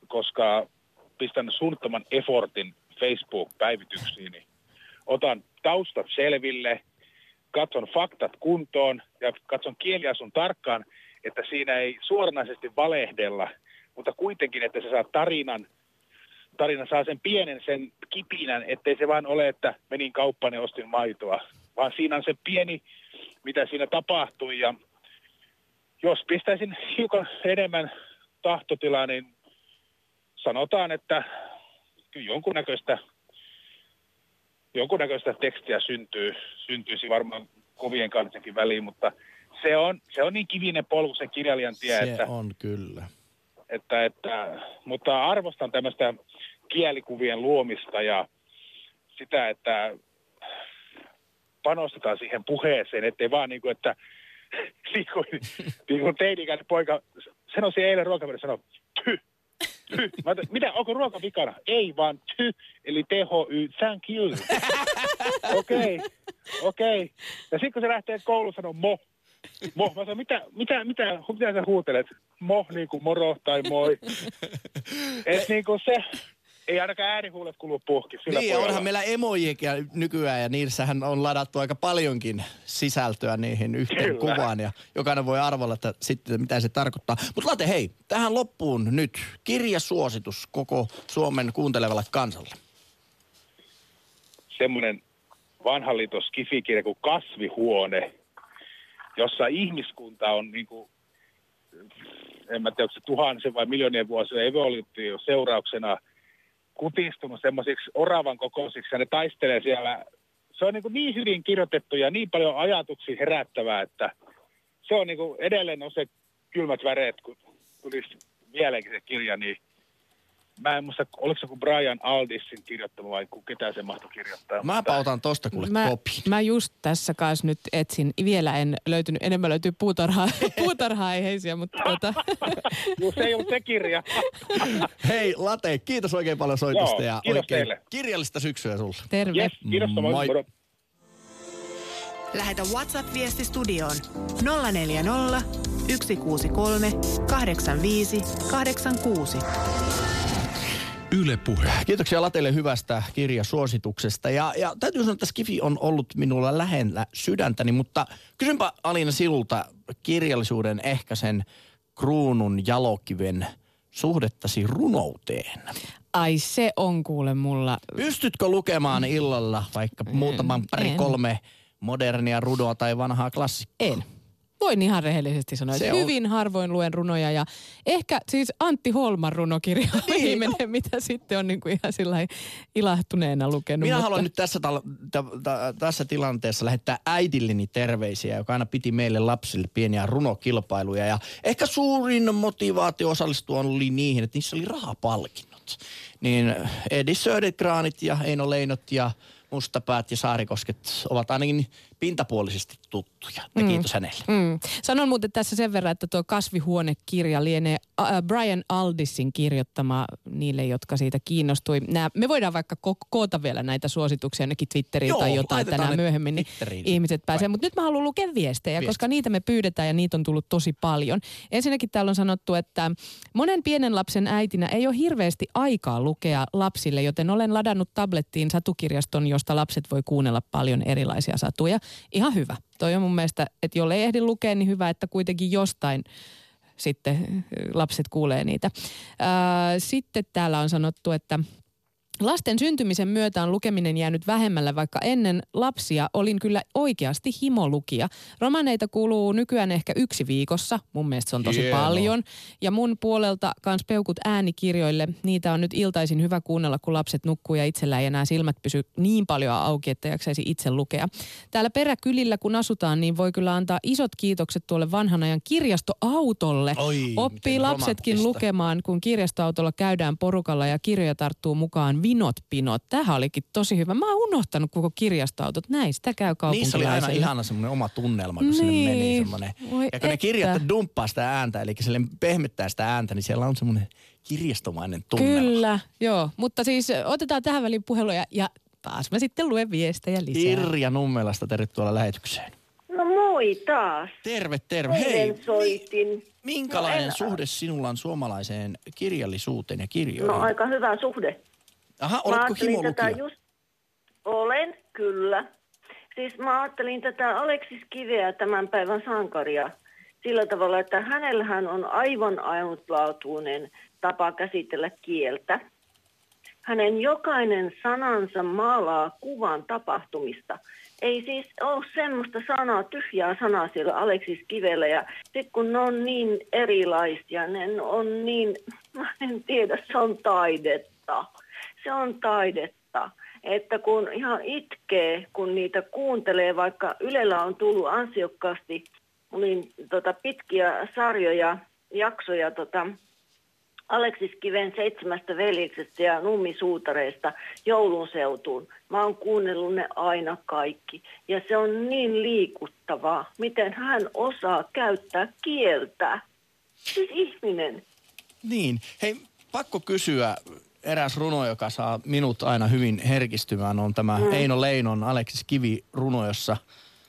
koska pistän suunnattoman effortin Facebook-päivityksiin. Otan taustat selville, katson faktat kuntoon ja katson kieliasun tarkkaan, että siinä ei suoranaisesti valehdella, mutta kuitenkin, että se saa tarinan, tarina saa sen pienen sen kipinän, ettei se vain ole, että menin kauppaan ja ostin maitoa, vaan siinä on se pieni, mitä siinä tapahtui ja jos pistäisin hiukan enemmän tahtotilaa, niin sanotaan, että kyllä jonkunnäköistä, jonkunnäköistä tekstiä syntyy, syntyisi varmaan kovien kansakin väliin, mutta se on, se on niin kivinen polku se kirjailijan tie, se että, on kyllä. Että, että, mutta arvostan tämmöistä kielikuvien luomista ja sitä, että panostetaan siihen puheeseen, ettei vaan niin kuin, että *laughs* niin kuin, kuin teinikäinen poika sanoisi eilen ruokapöydässä, sanoi, ty, ty. Mä mitä, onko ruoka vikana? Ei vaan ty, eli THY, thank you. *laughs* Okei, okei. Okay. Ja sitten kun se lähtee kouluun, sanoo mo. Mo. Mä sanon, mitä, mitä, mitä, mitä sä huutelet? Mo, niin kuin moro tai moi. *laughs* Et niin kuin se, ei ainakaan äänihuulet kulu puhki. Sillä niin, onhan meillä emojiakin nykyään ja niissähän on ladattu aika paljonkin sisältöä niihin yhteen Kyllä. kuvaan ja jokainen voi arvella, että sitten mitä se tarkoittaa. Mutta Late, hei, tähän loppuun nyt kirjasuositus koko Suomen kuuntelevalle kansalle. Semmoinen vanha liitos kifikirja kuin Kasvihuone, jossa ihmiskunta on niin kuin, en mä tiedä, onko se tuhansen vai miljoonien vuosien evoluutio seurauksena – kutistunut semmoisiksi oravan kokoisiksi ja ne taistelee siellä. Se on niin, kuin niin hyvin kirjoitettu ja niin paljon ajatuksia herättävää, että se on niin kuin edelleen on se kylmät väreet, kun tulisi vieläkin se kirja, niin mä en muista, oliko se kuin Brian Aldissin kirjoittama vai ketä se mahtoi kirjoittaa. Mä mutta... otan tosta kuule mä, kopi. Mä just tässä kanssa nyt etsin, vielä en löytynyt, enemmän löytyy puutarha, *laughs* puutarha-aiheisia, mutta tota... *laughs* Just se ei ollut se kirja. *laughs* Hei Late, kiitos oikein paljon soitosta Joo, ja oikein teille. kirjallista syksyä sulle. Terve. Yes, kiitos, moi. moi. Lähetä WhatsApp-viesti studioon 040 163 85 86. Yle Puhe. Kiitoksia Latelle hyvästä kirjasuosituksesta. Ja, ja täytyy sanoa, että Skifi on ollut minulla lähellä sydäntäni, mutta kysynpä Alina Silulta kirjallisuuden ehkä sen kruunun jalokiven suhdettasi runouteen. Ai se on kuule mulla. Pystytkö lukemaan illalla vaikka muutaman pari en. kolme modernia rudoa tai vanhaa klassikkoa? En. Voin ihan rehellisesti sanoa, Se että on- hyvin harvoin luen runoja ja ehkä siis Antti Holman runokirja on Niin, viimeinen, mitä sitten on niin kuin ihan sillä ilahtuneena lukenut. Minä mutta- haluan nyt tässä, tal- ta- ta- tässä tilanteessa lähettää äidilleni terveisiä, joka aina piti meille lapsille pieniä runokilpailuja. Ja ehkä suurin motivaatio osallistua oli niihin, että niissä oli rahapalkinnot. Niin Edi Södergranit ja Eino Leinot ja Mustapäät ja Saarikosket ovat ainakin pintapuolisesti tuttuja. Ja kiitos hänelle. Mm. Sanon muuten tässä sen verran, että tuo kasvihuonekirja lienee äh, Brian Aldisin kirjoittama niille, jotka siitä kiinnostui. Nää, me voidaan vaikka ko- koota vielä näitä suosituksia jonnekin Twitteriin Joo, tai jotain tänään myöhemmin, niin ihmiset pääsee. Mutta nyt mä haluan lukea viestejä, Viesti. koska niitä me pyydetään ja niitä on tullut tosi paljon. Ensinnäkin täällä on sanottu, että monen pienen lapsen äitinä ei ole hirveästi aikaa lukea lapsille, joten olen ladannut tablettiin satukirjaston, josta lapset voi kuunnella paljon erilaisia satuja. Ihan hyvä. Toi on mun mielestä, että jolle ei ehdi lukea, niin hyvä, että kuitenkin jostain sitten lapset kuulee niitä. Ää, Sitten täällä on sanottu, että Lasten syntymisen myötä on lukeminen jäänyt vähemmälle, vaikka ennen lapsia olin kyllä oikeasti himolukija. Romaneita kuuluu nykyään ehkä yksi viikossa. Mun mielestä se on tosi Hienoa. paljon. Ja mun puolelta kans peukut äänikirjoille. Niitä on nyt iltaisin hyvä kuunnella, kun lapset nukkuu ja itsellä ei enää silmät pysy niin paljon auki, että jaksaisi itse lukea. Täällä peräkylillä, kun asutaan, niin voi kyllä antaa isot kiitokset tuolle vanhan ajan kirjastoautolle. Oi, Oppii lapsetkin romanttista. lukemaan, kun kirjastoautolla käydään porukalla ja kirjoja tarttuu mukaan vinot pinot. Tähän olikin tosi hyvä. Mä oon unohtanut koko kirjastoautot. Näistä käy Niissä oli aina ihana semmoinen oma tunnelma, kun sinne Niin. meni semmoinen. Voi Ja kun ne että. kirjat dumppaa sitä ääntä, eli sille pehmettää sitä ääntä, niin siellä on semmoinen kirjastomainen tunnelma. Kyllä, joo. Mutta siis otetaan tähän väliin puheluja ja taas mä sitten luen viestejä lisää. Irja Nummelasta, tervetuloa lähetykseen. No moi taas. Terve, terve. Hei, Eilen soitin. minkälainen No en- suhde sinulla on suomalaiseen kirjallisuuteen ja kirjoihin? No aika hyvä suhde. Aha, oletko himolukija? just... Olen, kyllä. Siis mä ajattelin tätä Aleksis Kiveä tämän päivän sankaria sillä tavalla, että hänellähän on aivan ainutlaatuinen tapa käsitellä kieltä. Hänen jokainen sanansa maalaa kuvan tapahtumista. Ei siis ole semmoista sanaa, tyhjää sanaa siellä Aleksis Kivellä. Ja sitten kun ne on niin erilaisia, ne on niin, *laughs* mä en tiedä, se on taidetta. Se on taidetta. Että kun ihan itkee, kun niitä kuuntelee, vaikka Ylellä on tullut ansiokkaasti niin, tota, pitkiä sarjoja, jaksoja tota, Aleksis Kiven seitsemästä veljeksestä ja nummisuutareista joulun seutuun. Mä oon kuunnellut ne aina kaikki. Ja se on niin liikuttavaa, miten hän osaa käyttää kieltä. Siis ihminen. Niin. Hei, pakko kysyä. Eräs runo, joka saa minut aina hyvin herkistymään, on tämä mm. Eino Leinon Aleksis Kivi runo, jossa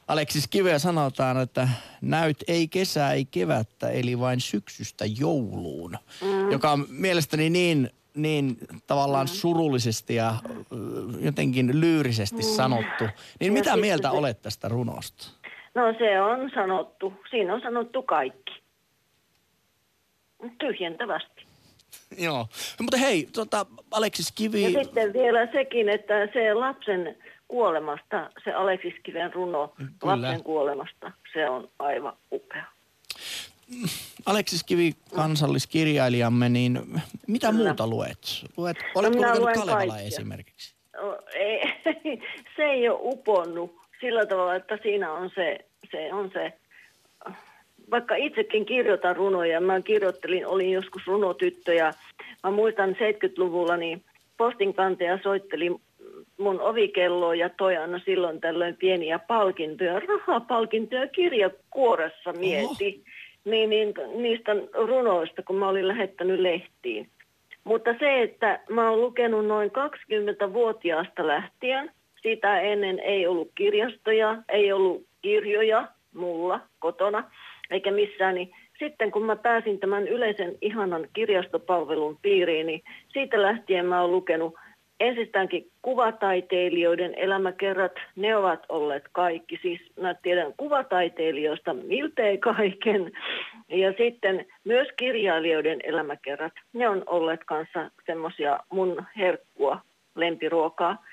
Aleksis Kiveä sanotaan, että näyt ei kesää, ei kevättä, eli vain syksystä jouluun. Mm. Joka on mielestäni niin, niin tavallaan mm. surullisesti ja ö, jotenkin lyyrisesti mm. sanottu. Niin Ja mitä mieltä se- olet tästä runosta? No se on sanottu. Siinä on sanottu kaikki. Tyhjentävästi. *laughs* Joo. No, mutta hei, tota, Aleksis Kivi... Ja sitten vielä sekin, että se lapsen kuolemasta, se Aleksis Kiven runo Kyllä. lapsen kuolemasta, se on aivan upea. Aleksis Kivi, kansalliskirjailijamme, niin mitä Kyllä. muuta luet? luet oletko minä lukenut Kalevala kaikkia. esimerkiksi? No, ei, *laughs* se ei ole uponnut sillä tavalla, että siinä on se, se on se, vaikka itsekin kirjoitan runoja, mä kirjoittelin, olin joskus runotyttö ja mä muistan 70-luvulla niin postinkantaja soitteli mun ovikelloa ja toi aina silloin tällöin pieniä palkintoja, rahapalkintoja kirjakuoressa mieti. Niin, niin, niistä runoista, kun mä olin lähettänyt lehtiin. Mutta se, että mä oon lukenut noin 20-vuotiaasta lähtien, sitä ennen ei ollut kirjastoja, ei ollut kirjoja mulla kotona eikä missään, niin sitten kun mä pääsin tämän yleisen ihanan kirjastopalvelun piiriin, niin siitä lähtien mä oon lukenut ensistäänkin kuvataiteilijoiden elämäkerrat, ne ovat olleet kaikki. Siis mä tiedän kuvataiteilijoista miltei kaiken. Ja sitten myös kirjailijoiden elämäkerrat, ne on olleet kanssa semmoisia mun herkkua, lempiruokaa.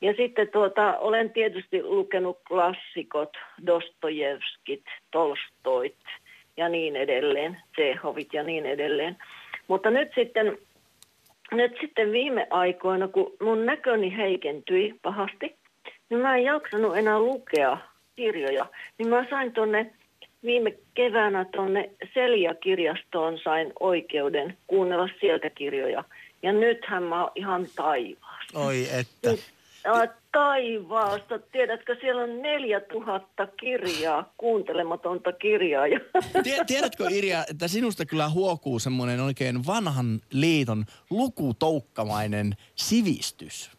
Ja sitten tuota, olen tietysti lukenut klassikot, Dostojevskit, Tolstoit ja niin edelleen, Tsehovit ja niin edelleen. Mutta nyt sitten, nyt sitten viime aikoina, kun mun näköni heikentyi pahasti, niin mä en jaksanut enää lukea kirjoja. Niin mä sain tuonne viime keväänä tuonne Selja-kirjastoon sain oikeuden kuunnella sieltä kirjoja. Ja nythän mä oon ihan taivaassa. Oi että. Taivaasta. Tiedätkö, siellä on 4000 kirjaa, kuuntelematonta kirjaa. Ja Tie- Tiedätkö Irja, että sinusta kyllä huokuu semmoinen oikein vanhan liiton lukutoukkamainen sivistys.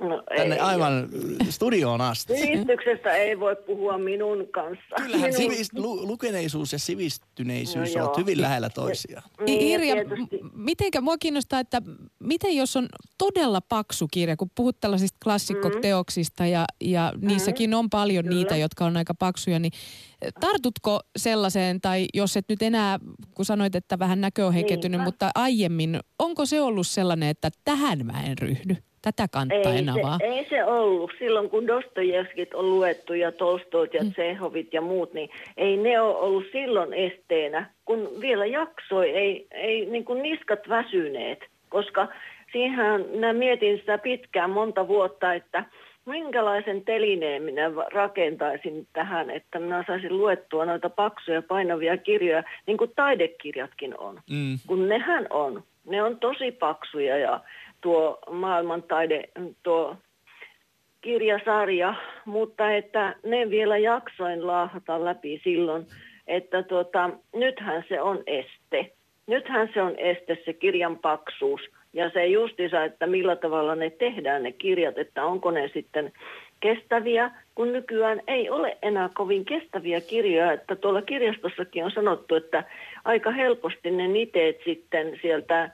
No, Tänne ei. aivan studioon asti. Sivistyksestä ei voi puhua minun kanssa. Kyllähän minun... sivist, lu, lukeneisuus ja sivistyneisyys No ovat joo. hyvin lähellä toisiaan. Niin, ja Irja, tietysti- mitenkä mua kiinnostaa, että miten jos on todella paksu kirja, kun puhut tällaisista klassikkoteoksista ja, ja niissäkin on paljon Kyllä. niitä, jotka on aika paksuja, niin tartutko sellaiseen, tai jos et nyt enää, kun sanoit, että vähän näkö on heikentynyt, Niinpä. mutta aiemmin, onko se ollut sellainen, että tähän mä en ryhdy? Tätä kantaa Ei en avaa. se, ei se ollut. Silloin kun Dostojevskit on luettu ja Tolstoit ja Tsehovit ja muut, niin ei ne ole ollut silloin esteenä, kun vielä jaksoi, ei, ei niin kuin niskat väsyneet. Koska siihen minä mietin sitä pitkään monta vuotta, että minkälaisen telineen minä rakentaisin tähän, että minä saisin luettua noita paksuja painavia kirjoja, niin kuin taidekirjatkin on Mm. kun nehän on. Ne on tosi paksuja ja tuo maailmantaide, tuo kirjasarja, mutta että ne vielä jaksoin laahata läpi silloin, että tuota, nythän se on este. Nythän se on este se kirjan paksuus ja se justiinsa, että millä tavalla ne tehdään ne kirjat, että onko ne sitten kestäviä, kun nykyään ei ole enää kovin kestäviä kirjoja, että tuolla kirjastossakin on sanottu, että aika helposti ne niteet sitten sieltä,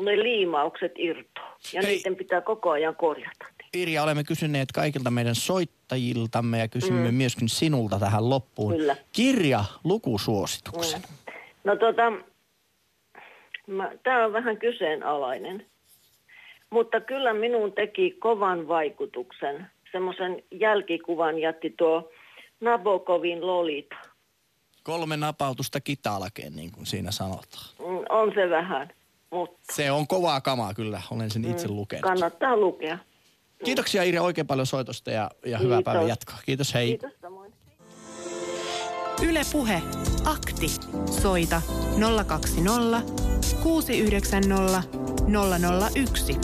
ne liimaukset irtoaa ja Hei. niiden pitää koko ajan korjata. Irja, olemme kysyneet kaikilta meidän soittajiltamme ja kysymme mm. myöskin sinulta tähän loppuun. Kyllä. Kirja lukusuosituksen. Mm. No tota, tämä on vähän kyseenalainen, mutta kyllä minun teki kovan vaikutuksen. Semmoisen jälkikuvan jätti tuo Nabokovin Lolita. Kolme napautusta kitalakeen, niin kuin siinä sanotaan. Mm, On se vähän, mutta Se on kovaa kamaa kyllä, olen sen itse lukenut. kannattaa lukea. Kiitoksia Irja oikein paljon soitosta ja, ja hyvää Kiitos. päivän jatkoa. Kiitos, hei. Kiitos samoin. Yle Puhe. Akti. Soita 020 690 001.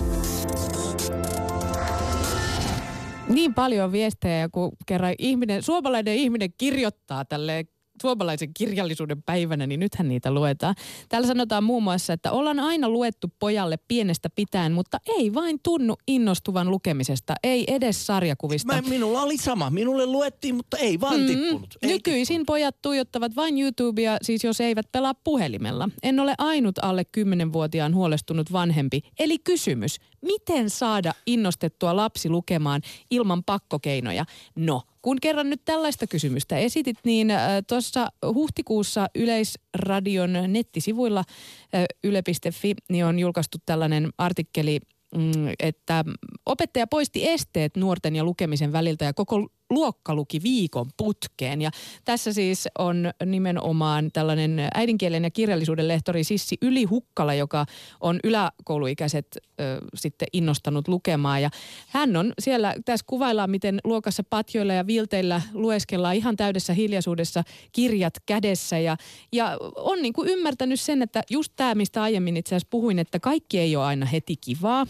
Niin paljon viestejä, kun kerran ihminen, suomalainen ihminen kirjoittaa tälle suomalaisen kirjallisuuden päivänä, niin nythän niitä luetaan. Täällä sanotaan muun muassa, että ollaan aina luettu pojalle pienestä pitäen, mutta ei vain tunnu innostuvan lukemisesta, ei edes sarjakuvista. Mä, minulla oli sama. Minulle luettiin, mutta ei vaan tippunut. Ei Nykyisin pojat tuijottavat vain YouTubea, siis jos eivät pelaa puhelimella. En ole ainut alle 10-vuotiaan huolestunut vanhempi. Eli kysymys, miten saada innostettua lapsi lukemaan ilman pakkokeinoja? No, kun kerran nyt tällaista kysymystä esitit, niin äh, tuossa huhtikuussa Yleisradion nettisivuilla äh, yle.fi niin on julkaistu tällainen artikkeli mm, että opettaja poisti esteet nuorten ja lukemisen väliltä ja koko luokka luki viikon putkeen. Ja tässä siis on nimenomaan tällainen äidinkielen ja kirjallisuuden lehtori Sissi Ylihukkala, joka on yläkouluikäiset ö, sitten innostanut lukemaan. Ja hän on siellä, tässä kuvaillaan, miten luokassa patjoilla ja vilteillä lueskellaan ihan täydessä hiljaisuudessa kirjat kädessä. Ja, ja on niin kuin ymmärtänyt sen, että just tämä, mistä aiemmin itse asiassa puhuin, että kaikki ei ole aina heti kivaa.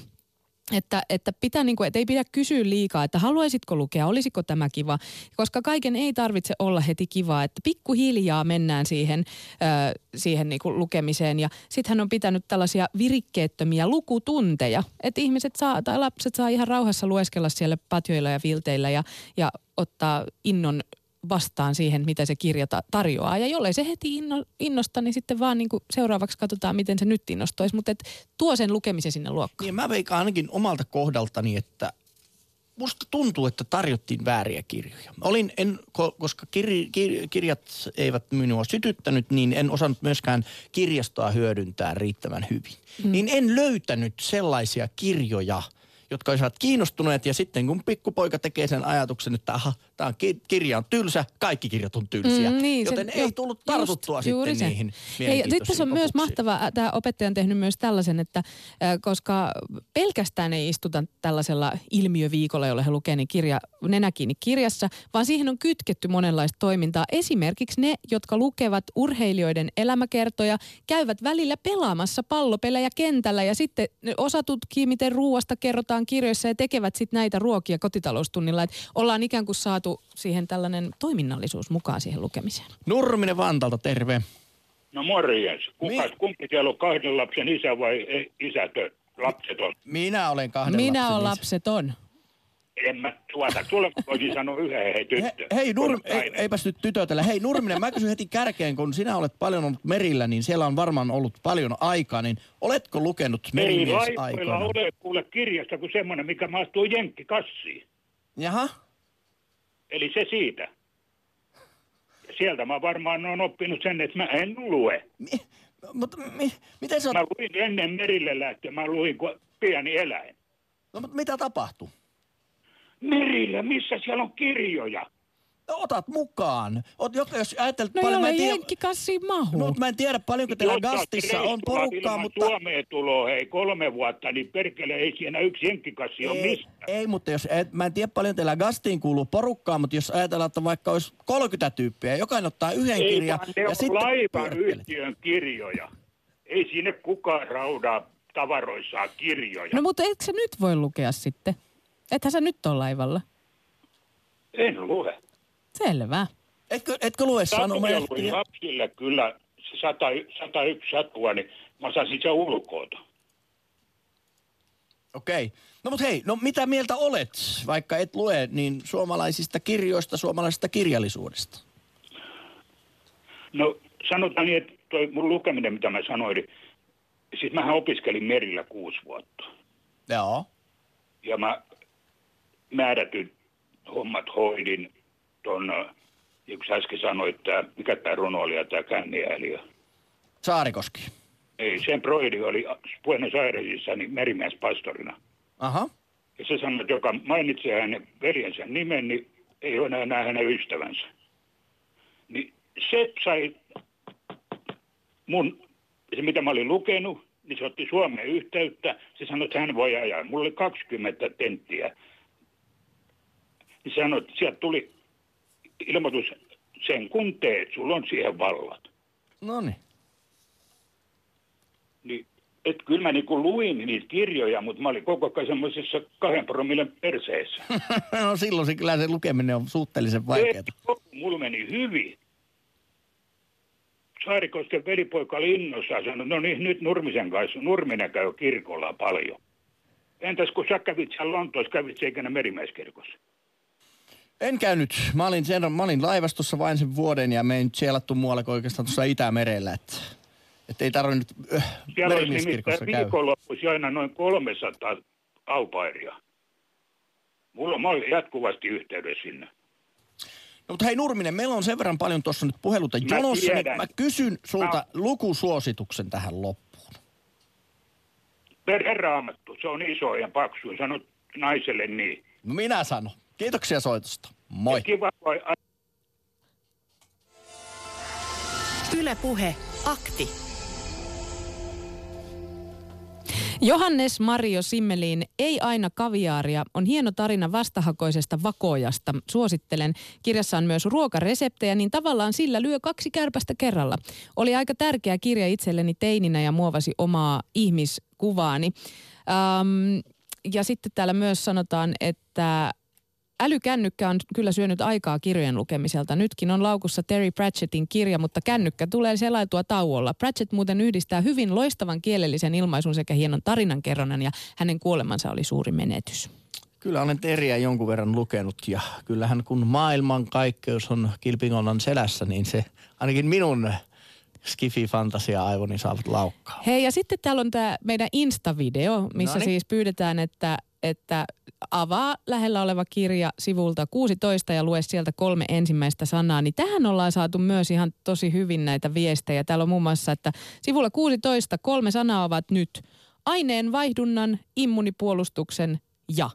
Että, että, pitää niin kuin, että ei pidä kysyä liikaa, että haluaisitko lukea, olisiko tämä kiva, koska kaiken ei tarvitse olla heti kivaa, että pikkuhiljaa mennään siihen, ö, siihen niin kuin lukemiseen. Ja sitten hän on pitänyt tällaisia virikkeettömiä lukutunteja, että ihmiset saa tai lapset saa ihan rauhassa lueskella siellä patjoilla ja vilteillä ja, ja ottaa innon vastaan siihen, mitä se kirja ta- tarjoaa. Ja jollei se heti inno, innosta, niin sitten vaan niin kuin seuraavaksi katsotaan, miten se nyt innostoisi. Mutta et tuo sen lukemisen sinne luokkaan. Niin mä veikkaan ainakin omalta kohdaltani, että musta tuntuu, että tarjottiin vääriä kirjoja. Olin, en, ko- koska kir, kir, kirjat eivät minua sytyttänyt, niin en osannut myöskään kirjastoa hyödyntää riittävän hyvin. Mm. Niin en löytänyt sellaisia kirjoja, jotka olisivat kiinnostuneet. Ja sitten kun pikkupoika tekee sen ajatuksen, että aha, tämä ki- kirja on tylsä, kaikki kirjat on tylsiä. Mm, niin, Joten ei jo, tullut tartuttua just, sitten juuri se. niihin Hei, sitten tässä on myös kokemuksiin. mahtava, tämä opettaja on tehnyt myös tällaisen, että äh, koska pelkästään ei istuta tällaisella ilmiöviikolla, jolla he lukee niin kirja, nenä kiinni kirjassa, vaan siihen on kytketty monenlaista toimintaa. Esimerkiksi ne, jotka lukevat urheilijoiden elämäkertoja, käyvät välillä pelaamassa pallopelejä kentällä ja sitten osa tutkii, miten ruuasta kerrotaan kirjoissa ja tekevät sitten näitä ruokia kotitaloustunnilla. Että ollaan ikään kuin saatu siihen tällainen toiminnallisuus mukaan siihen lukemiseen. Nurminen Vantalta, terve. No morjens. Kuka, Mi- kumpi siellä on kahden lapsen isä vai ei- isätö, lapseton? Minä olen kahden Minä lapsen olen isä. lapseton. En mä tuota, sulle voisin sanoa yhden hei He, tyttö. hei, Nur, Kun on ei, eipäs nyt tytötellä. Hei Nurminen, mä kysyn heti kärkeen, kun sinä olet paljon ollut merillä, niin siellä on varmaan ollut paljon aikaa, niin oletko lukenut Ei merimies laivoilla aikoina? ole kuule kirjasta kuin semmoinen, mikä maastuu jenkkikassiin. Jaha, Eli se siitä. Ja sieltä mä varmaan olen oppinut sen, että mä en lue. mi, mutta mi, miten se on, Mä luin ennen merille lähtöä, mä luin kuin pieni eläin. no, mutta mitä tapahtuu? Merillä, missä siellä on kirjoja? No, otat mukaan. Ot, jos, jos ajattelet No paljon, mä en tiedä, mahuu. no, mä en tiedä paljonko teillä Jossakin Gastissa on porukkaa, mutta... Suomeen tuloa, hei, kolme vuotta, niin perkele ei siinä yksi jenkkikassi ole Ei, mistä. ei, mutta jos, et, mä en tiedä paljon teillä Gastiin kuuluu porukkaa, mutta jos ajatellaan, että vaikka olisi 30 tyyppiä, jokainen ottaa yhden Ei kirjan vaan ne ja on sitten yhtiön kirjoja. Ei sinne kukaan raudaa tavaroissaan kirjoja. No mutta etkö sä nyt voi lukea sitten? Ethän sä nyt ole laivalla. En lue. Selvä. Etkö, etkö lue sanomalehtiä? lapsille kyllä se 100, 101 satua, niin mä saisin sen ulkoota. Okei. No mutta hei, no mitä mieltä olet, vaikka et lue, niin suomalaisista kirjoista, suomalaisesta kirjallisuudesta? No sanotaan niin, että toi mun lukeminen, mitä mä sanoin, niin siis mähän opiskelin merillä kuusi vuotta. Joo. Ja mä määrätyt hommat hoidin äh, niin kuin sä äsken sanoit, tää, mikä tämä runoilija, tämä känniäiliö. Saarikoski. Ei, sen broidi oli Buenos Airesissa niin merimiespastorina. Aha. Ja se sanoi, että joka mainitsee hänen veljensä nimen, niin ei ole enää hänen ystävänsä. Niin se sai mun, se mitä mä olin lukenut, niin se otti Suomeen yhteyttä. Se sanoi, että hän voi ajaa. Mulla oli 20 tenttiä. Niin sanoi, että sieltä tuli ilmoitus sen kun teet, sulla on siihen vallat. No niin. Niin, et kyllä mä niinku luin niitä kirjoja, mutta mä olin koko ajan semmoisessa kahden promillen perseessä. *laughs* no silloin se, kyllä se lukeminen on suhteellisen vaikeaa. Mulla meni hyvin. Saarikosken velipoika oli innossaan sanoi, no niin, nyt Nurmisen kanssa, Nurminen käy kirkolla paljon. Entäs kun sä kävit siellä Lontoossa, kävit sä ikinä merimieskirkossa? En käynyt. Mä olin, sen, mä olin laivastossa vain sen vuoden ja me ei nyt sielattu muualla kuin oikeastaan tuossa Itämerellä. Että, että ei tarvinnut äh, Siellä olisi nimittäin käydä. viikonloppuisin aina noin 300 aupairia. Mulla on, mä olin jatkuvasti yhteydessä sinne. No, mutta hei Nurminen, meillä on sen verran paljon tuossa nyt puheluta Mä jonossa, niin mä kysyn sulta Mä- lukusuosituksen tähän loppuun. Perheraamattu, se on iso ja paksu. Sano naiselle niin. No minä sanon. Kiitoksia soitosta. Moi. Kiva, vai Yle Puhe. Akti. Johannes Mario Simmelin Ei aina kaviaaria on hieno tarina vastahakoisesta vakoojasta. Suosittelen. Kirjassa on myös ruokareseptejä, niin tavallaan sillä lyö kaksi kärpästä kerralla. Oli aika tärkeä kirja itselleni teininä ja muovasi omaa ihmiskuvaani. Ähm, ja sitten täällä myös sanotaan, että Älykännykkä on kyllä syönyt aikaa kirjojen lukemiselta. Nytkin on laukussa Terry Pratchettin kirja, mutta kännykkä tulee selaitua tauolla. Pratchett muuten yhdistää hyvin loistavan kielellisen ilmaisun sekä hienon tarinankerronnan ja hänen kuolemansa oli suuri menetys. Kyllä olen Teriä jonkun verran lukenut ja kyllähän kun maailmankaikkeus on kilpingonnan selässä, niin se ainakin minun skifi-fantasia-aivoni saavat laukkaa. Hei ja sitten täällä on tämä meidän Insta-video, missä Noniin. siis pyydetään, että, että avaa lähellä oleva kirja sivulta 16 ja lue sieltä kolme ensimmäistä sanaa. Niin tähän ollaan saatu myös ihan tosi hyvin näitä viestejä. Täällä on muun muassa, että sivulla 16 kolme sanaa ovat nyt aineen vaihdunnan, immunipuolustuksen ja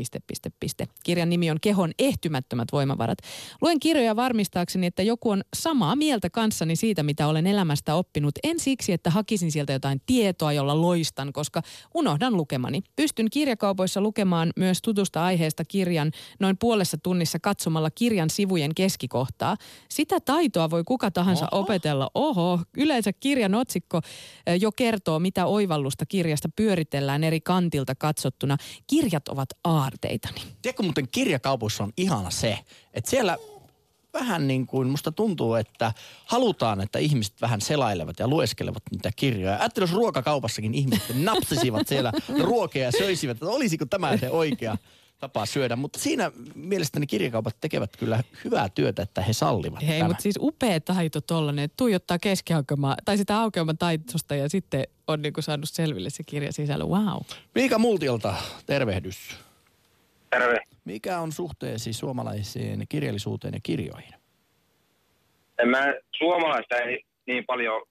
piste, piste, piste. Kirjan nimi on Kehon ehtymättömät voimavarat. Luen kirjoja varmistaakseni, että joku on samaa mieltä kanssani siitä, mitä olen elämästä oppinut. En siksi, että hakisin sieltä jotain tietoa, jolla loistan, koska unohdan lukemani. Pystyn kirjakaupoissa lukemaan myös tutusta aiheesta kirjan noin puolessa tunnissa katsomalla kirjan sivujen keskikohtaa. Sitä taitoa voi kuka tahansa Oho. opetella. Oho, yleensä kirjan otsikko eh, jo kertoo, mitä oivallusta kirjasta pyöritellään eri kantilta katsottuna. Kirjat ovat aarteitani. Tiedätkö muuten kirjakaupoissa on ihana se, että siellä vähän niin kuin musta tuntuu, että halutaan, että ihmiset vähän selailevat ja lueskelevat niitä kirjoja. Ajattelin, jos ruokakaupassakin ihmiset napsisivat siellä ruokia ja söisivät, että olisiko tämä se oikea tapa syödä. Mutta siinä mielestäni kirjakaupat tekevät kyllä hyvää työtä, että he sallivat Hei, mutta siis upea taito tollanen, että tuijottaa keskiaukemaa, tai sitä aukeaman taitosta ja sitten on niinku saanut selville se kirja sisällä. Wow. Miika Multiolta, tervehdys. Terve. Mikä on suhteesi suomalaiseen kirjallisuuteen ja kirjoihin? En mä suomalaista ei niin paljon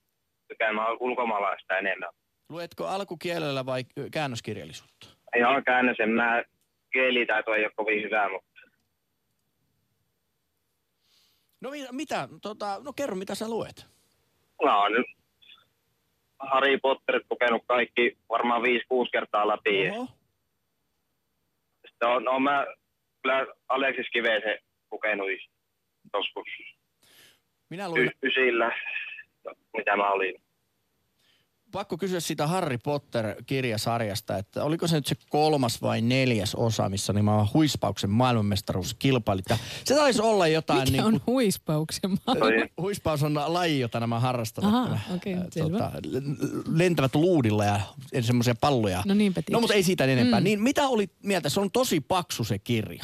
tykää, mä ulkomaalaista enemmän. Luetko alkukielellä vai käännöskirjallisuutta? Ihan käännös, en mä kielitaito ei ole kovin hyvä, mutta No mi- mitä, tota, no kerro mitä sä luet. oon nyt Harry Potterit lukenut kaikki varmaan 5-6 kertaa läpi. Oho. On, on mä kyllä Aleksis Kiveisen lukenut joskus Minä luin, y- ysillä, mitä mä olin. Pakko kysyä siitä Harry Potter-kirjasarjasta, että oliko se nyt se kolmas vai neljäs osa, missä nimenomaan huispauksen maailmanmestaruus kilpailit. Ja se taisi olla jotain Mikä niin on kuin, huispauksen maa? Toi- Huispaus on laji, jota nämä harrastavat. Aha, nämä, okei, ä, selvä. l- lentävät luudilla ja semmoisia palloja. No niinpä No tietysti. mutta ei siitä enempää. Mm. Niin mitä oli mieltä? Se on tosi paksu se kirja.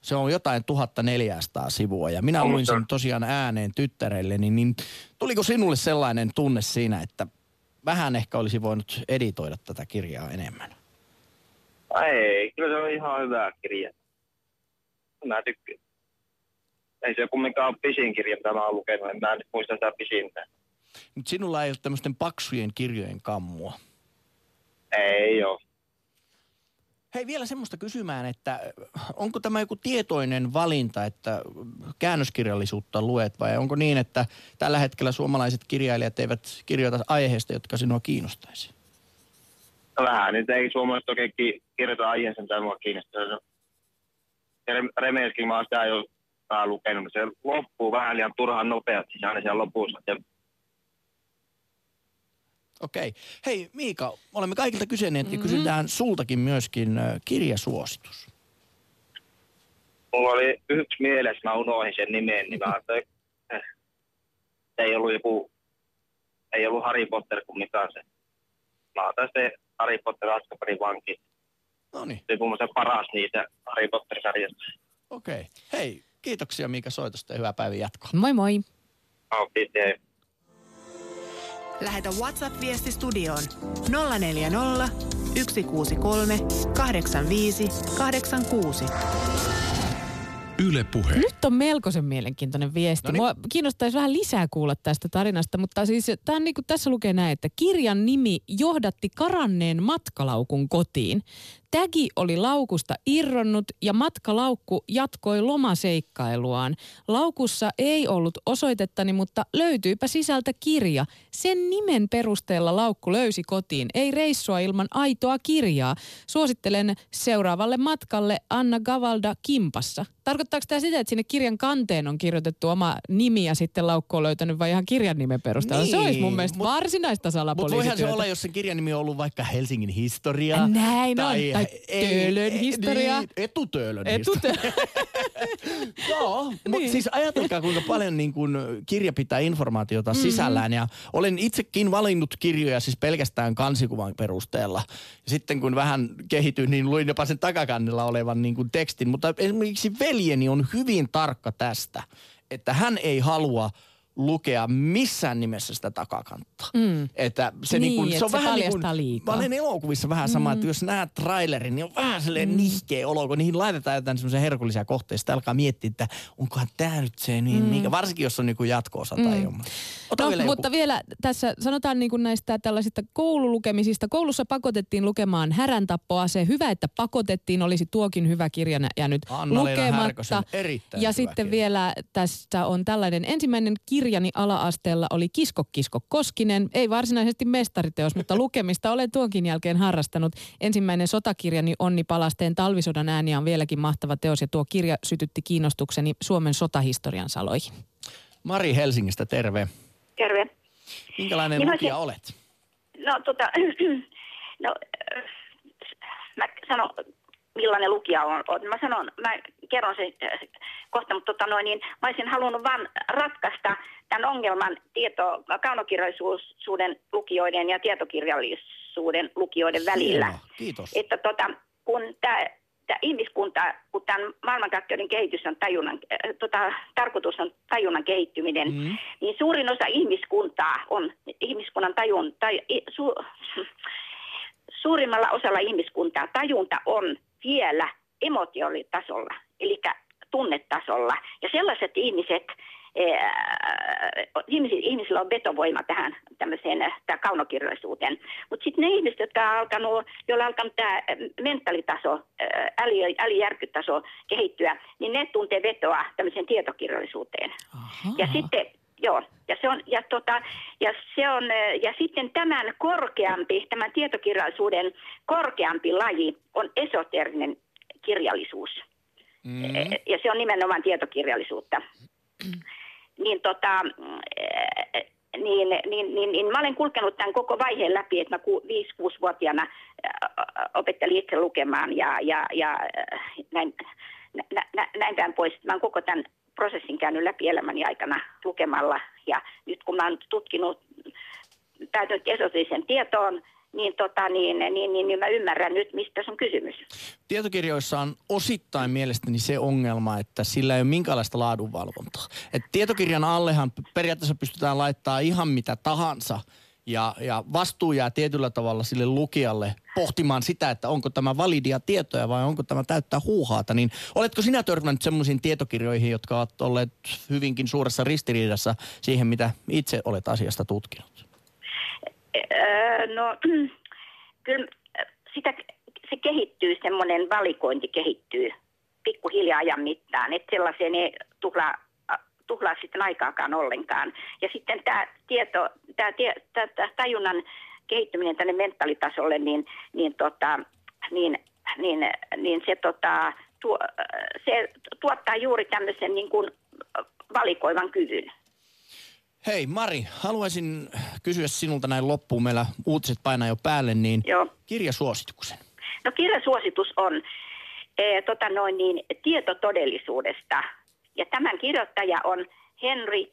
Se on jotain 1400 sivua ja minä On, luin sen tosiaan ääneen tyttärelle, niin, niin tuliko sinulle sellainen tunne siinä, että vähän ehkä olisi voinut editoida tätä kirjaa enemmän? Ei, kyllä se on ihan hyvä kirja. Mä tykkään. Ei se kumminkaan ole pisin kirja, mitä mä oon lukenut. En mä nyt muista sitä pisintä. Mutta sinulla ei ole tämmöisten paksujen kirjojen kammua. Ei oo. Hei, vielä semmoista kysymään, että onko tämä joku tietoinen valinta, että käännöskirjallisuutta luet vai onko niin, että tällä hetkellä suomalaiset kirjailijat eivät kirjoita aiheesta, jotka sinua kiinnostaisi? No vähän nyt ei suomalaiset oikein ki- kirjoita aiheeseen, mitä mua kiinnostaa. No, Remeskin mä oon sitä jo lukenut. Se loppuu vähän liian turhan nopeasti aina siellä lopussa. Ja Okei. Hei Miika, olemme kaikilta kysyneet ja kysytään sultakin myöskin kirjasuositus. mulla oli yksi mielessä, mä unohdin sen nimen, niin mä ajattelin, ei ollut joku, ei ollut Harry Potter kuin mikä se. Mä otan se Harry Potter Azkabanin vanki. No niin, Se on mun mielestä paras niitä Harry Potter-sarjasta. okei. Hei, kiitoksia Miika soitosta ja hyvää päivän jatkoa. Moi moi. Oh, hei. Lähetä WhatsApp-viesti studioon 040 163 85 86. Yle Puhe. Nyt on melkoisen mielenkiintoinen viesti. Noniin. Mua kiinnostaisi vähän lisää kuulla tästä tarinasta, mutta siis tää on niin kuin tässä lukee näin, että kirjan nimi johdatti karanneen matkalaukun kotiin. Tägi oli laukusta irronnut ja matkalaukku jatkoi lomaseikkailuaan. Laukussa ei ollut osoitettani, mutta löytyypä sisältä kirja. Sen nimen perusteella laukku löysi kotiin. Ei reissua ilman aitoa kirjaa. Suosittelen seuraavalle matkalle Anna Gavalda Kimpassa. Tarkoittaako tämä sitä, että sinne kirjan kanteen on kirjoitettu oma nimi ja sitten laukku on löytänyt vai ihan kirjan nimen perusteella? se olisi mun Niin, mielestä mut- varsinaista Mutta voihan se salapoliisityötä. olla, jos sen kirjan nimi on ollut vaikka Helsingin historia. Näin on, tai Töölön historia. Niin, etutöölön historia. *laughs* Joo, mutta Niin. siis ajatelkaa kuinka paljon niin kuin kirja pitää informaatiota mm-hmm. sisällään. Ja olen itsekin valinnut kirjoja siis pelkästään kansikuvan perusteella. Ja sitten kun vähän kehityin, niin luin jopa sen takakannella olevan niin kuin tekstin. Mutta esimerkiksi veljeni on hyvin tarkka tästä, että hän ei halua lukea missään nimessä sitä takakantta. Mm. Että se, Niin, niin kuin, se että on se vähän niin kuin, liikaa. mä olen elokuvissa vähän sama, mm. että jos näet trailerin, niin on vähän silleen mm. nihkeä olo, kun niihin laitetaan jotain semmoisia herkullisia kohteita. Sitten alkaa miettiä, että onkohan tämä nyt se, niin, mm. mikä, varsinkin jos on niin kuin jatko-osa tai Mm. jommai. Ota No, vielä joku. mutta vielä tässä sanotaan niin kuin näistä tällaisista koululukemisista. Koulussa pakotettiin lukemaan häräntappoa. Se hyvä, että pakotettiin, olisi tuokin hyvä kirja jäänyt Anna-Leena lukematta. Härkösen erittäin ja sitten kirja. vielä tässä on tällainen ensimmäinen kirjani ala-asteella oli Kisko Kisko Koskinen. Ei varsinaisesti mestariteos, mutta *laughs* lukemista olen tuonkin jälkeen harrastanut. Ensimmäinen sotakirjani Onni Palasteen talvisodan ääniä on vieläkin mahtava teos ja tuo kirja sytytti kiinnostukseni Suomen sotahistorian saloihin. Mari Helsingistä, terve. Terve. Minkälainen Niin lukija se- olet? No tota, *clears throat* no, äh, mä sanon, millainen lukija on. on. Mä sanon, mä kerron sen äh, kohta, mutta tota noin, niin mä olisin halunnut vaan ratkaista tämän ongelman tieto, kaunokirjallisuuden lukijoiden ja tietokirjallisuuden lukijoiden välillä. Kiitos. Että tota, kun tämä tämä ihmiskunta, kun tämän maailmankaikkeuden kehitys on tajunnan, äh, tota, tarkoitus on tajunnan kehittyminen, Mm. niin suurin osa ihmiskuntaa on ihmiskunnan tajun, taj, i- su, *laughs* suurimmalla osalla ihmiskuntaa tajunta on vielä emotionaalitasolla, eli tunnetasolla. Ja sellaiset ihmiset, ihmiset, ihmisillä on vetovoima tähän tämmöiseen äh, tää kaunokirjallisuuteen. Mutta sitten ne ihmiset, jotka on alkanut, joilla on alkanut tämä mentalitaso, ää, äly, älyjärkytaso kehittyä, niin ne tuntee vetoa tämmöiseen tietokirjallisuuteen. Ja sitten, joo, ja se on, ja tota, ja se on, eh, ja sitten tämän korkeampi, tämän tietokirjallisuuden korkeampi laji on esoterinen kirjallisuus. Mm. Eh, Ja se on nimenomaan tietokirjallisuutta. *clears throat* Niin tota, eh, niin, niin, niin, niin mä olen kulkenut tämän koko vaiheen läpi, että mä ku- 5-6-vuotiaana eh, opettelin itse lukemaan ja, ja, ja näin, nä, nä, näin päin pois. Mä oon koko tämän prosessin käynyt läpi elämäni aikana lukemalla ja nyt kun oon tutkinut, päätynyt esoterisen tietoon, niin, tota, niin, niin, niin, niin mä ymmärrän nyt, mistä on kysymys. Tietokirjoissa on osittain mielestäni se ongelma, että sillä ei ole minkäänlaista laadunvalvontaa. Et tietokirjan allehan periaatteessa pystytään laittaa ihan mitä tahansa ja, ja vastuu jää tietyllä tavalla sille lukijalle pohtimaan sitä, että onko tämä validia tietoja vai onko tämä täyttää huuhaata. Niin oletko sinä törmännyt semmoisiin tietokirjoihin, jotka ovat olleet hyvinkin suuressa ristiriidassa siihen, mitä itse olet asiasta tutkinut? No, *clears throat* kyllä sitä, se kehittyy, semmoinen valikointi kehittyy pikkuhiljaa ajan mittaan, että sellaiseen ei tuhlaa, tuhlaa sitten aikaakaan ollenkaan. Ja sitten tämä tieto, tämä tää, tää tajunnan kehittyminen tänne mentaalitasolle, niin, niin, tota, niin, niin, niin se, tota, tuo, se tuottaa juuri tämmöisen niin kuin valikoivan kyvyn. Hei Mari, haluaisin kysyä sinulta näin loppuun. Meillä uutiset painaa jo päälle, niin Joo. kirjasuosituksen. No kirjasuositus on e, tota noin niin, tietotodellisuudesta. Ja tämän kirjoittaja on Henry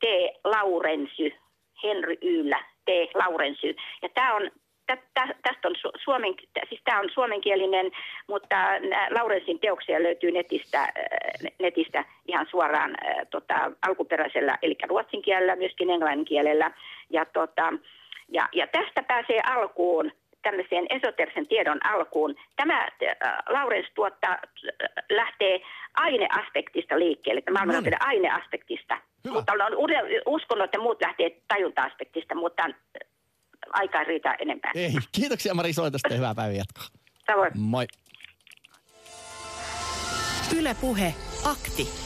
T. Laurensy, Henry Yllä T. Laurensy. Ja tämä on tä, tä, tästä on su- suomen, siis tämä on suomenkielinen, mutta Laurensin teoksia löytyy netistä, äh, netistä ihan suoraan äh, tota, alkuperäisellä, eli ruotsin kielellä, myöskin englannin kielellä. Ja, tota, ja, ja tästä pääsee alkuun tämmöiseen esoterisen tiedon alkuun. Tämä äh, Laurens tuottaa, äh, lähtee aineaspektista liikkeelle, tämä No niin. aineaspektista. Hyvä. Mutta on ude- uskonut, että muut lähtee tajunta-aspektista, mutta äh, aika ei riitä enempää. Ei, kiitoksia Mari soitosta ja hyvää päivän jatkoa. Samoin. Moi. Yle Puhe, akti.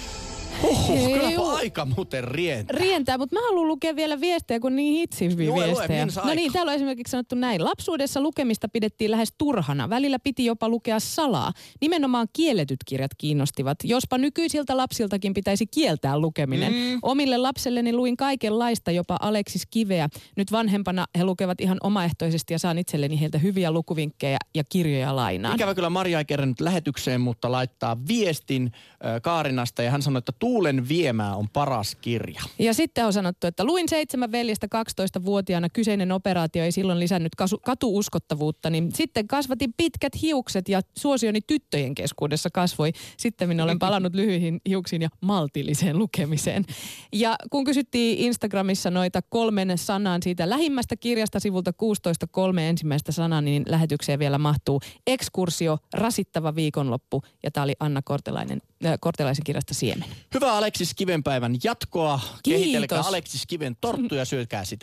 Huhhuh, Hei, kylläpä juu. aika muuten rientää. Rientää, mutta mä haluan lukea vielä viestejä, kun niin Lue, lue, viestejä. minsa no niin, täällä on esimerkiksi sanottu näin. Lapsuudessa lukemista pidettiin lähes turhana. Välillä piti jopa lukea salaa. Nimenomaan kielletyt kirjat kiinnostivat. Jospa nykyisiltä lapsiltakin pitäisi kieltää lukeminen. Mm. Omille lapselleni luin kaikenlaista, jopa Aleksis Kiveä. Nyt vanhempana he lukevat ihan omaehtoisesti ja saan itselleni heiltä hyviä lukuvinkkejä ja kirjoja lainaan. Ikävä kyllä Maria ei kerännyt lähetykseen, mutta laittaa viestin äh, Kaarinasta ja hän sanoi, että Tuulen viemää on paras kirja. Ja sitten on sanottu, että luin seitsemän veljestä 12-vuotiaana. Kyseinen operaatio ei silloin lisännyt kasu, katuuskottavuutta, niin sitten kasvatin pitkät hiukset ja suosioni tyttöjen keskuudessa kasvoi. Sitten minä olen palannut lyhyihin hiuksiin ja maltilliseen lukemiseen. Ja kun kysyttiin Instagramissa noita kolmen sanan siitä lähimmästä kirjasta sivulta 16 kolme ensimmäistä sanaa, niin lähetykseen vielä mahtuu ekskursio, rasittava viikonloppu ja tämä oli Anna Kortelainen, Kortelaisen kirjasta Siemen. Hyvää Aleksis Kivenpäivän jatkoa. Kiitos. Kehitelkää Aleksis Kiven torttu ja syökää sitä.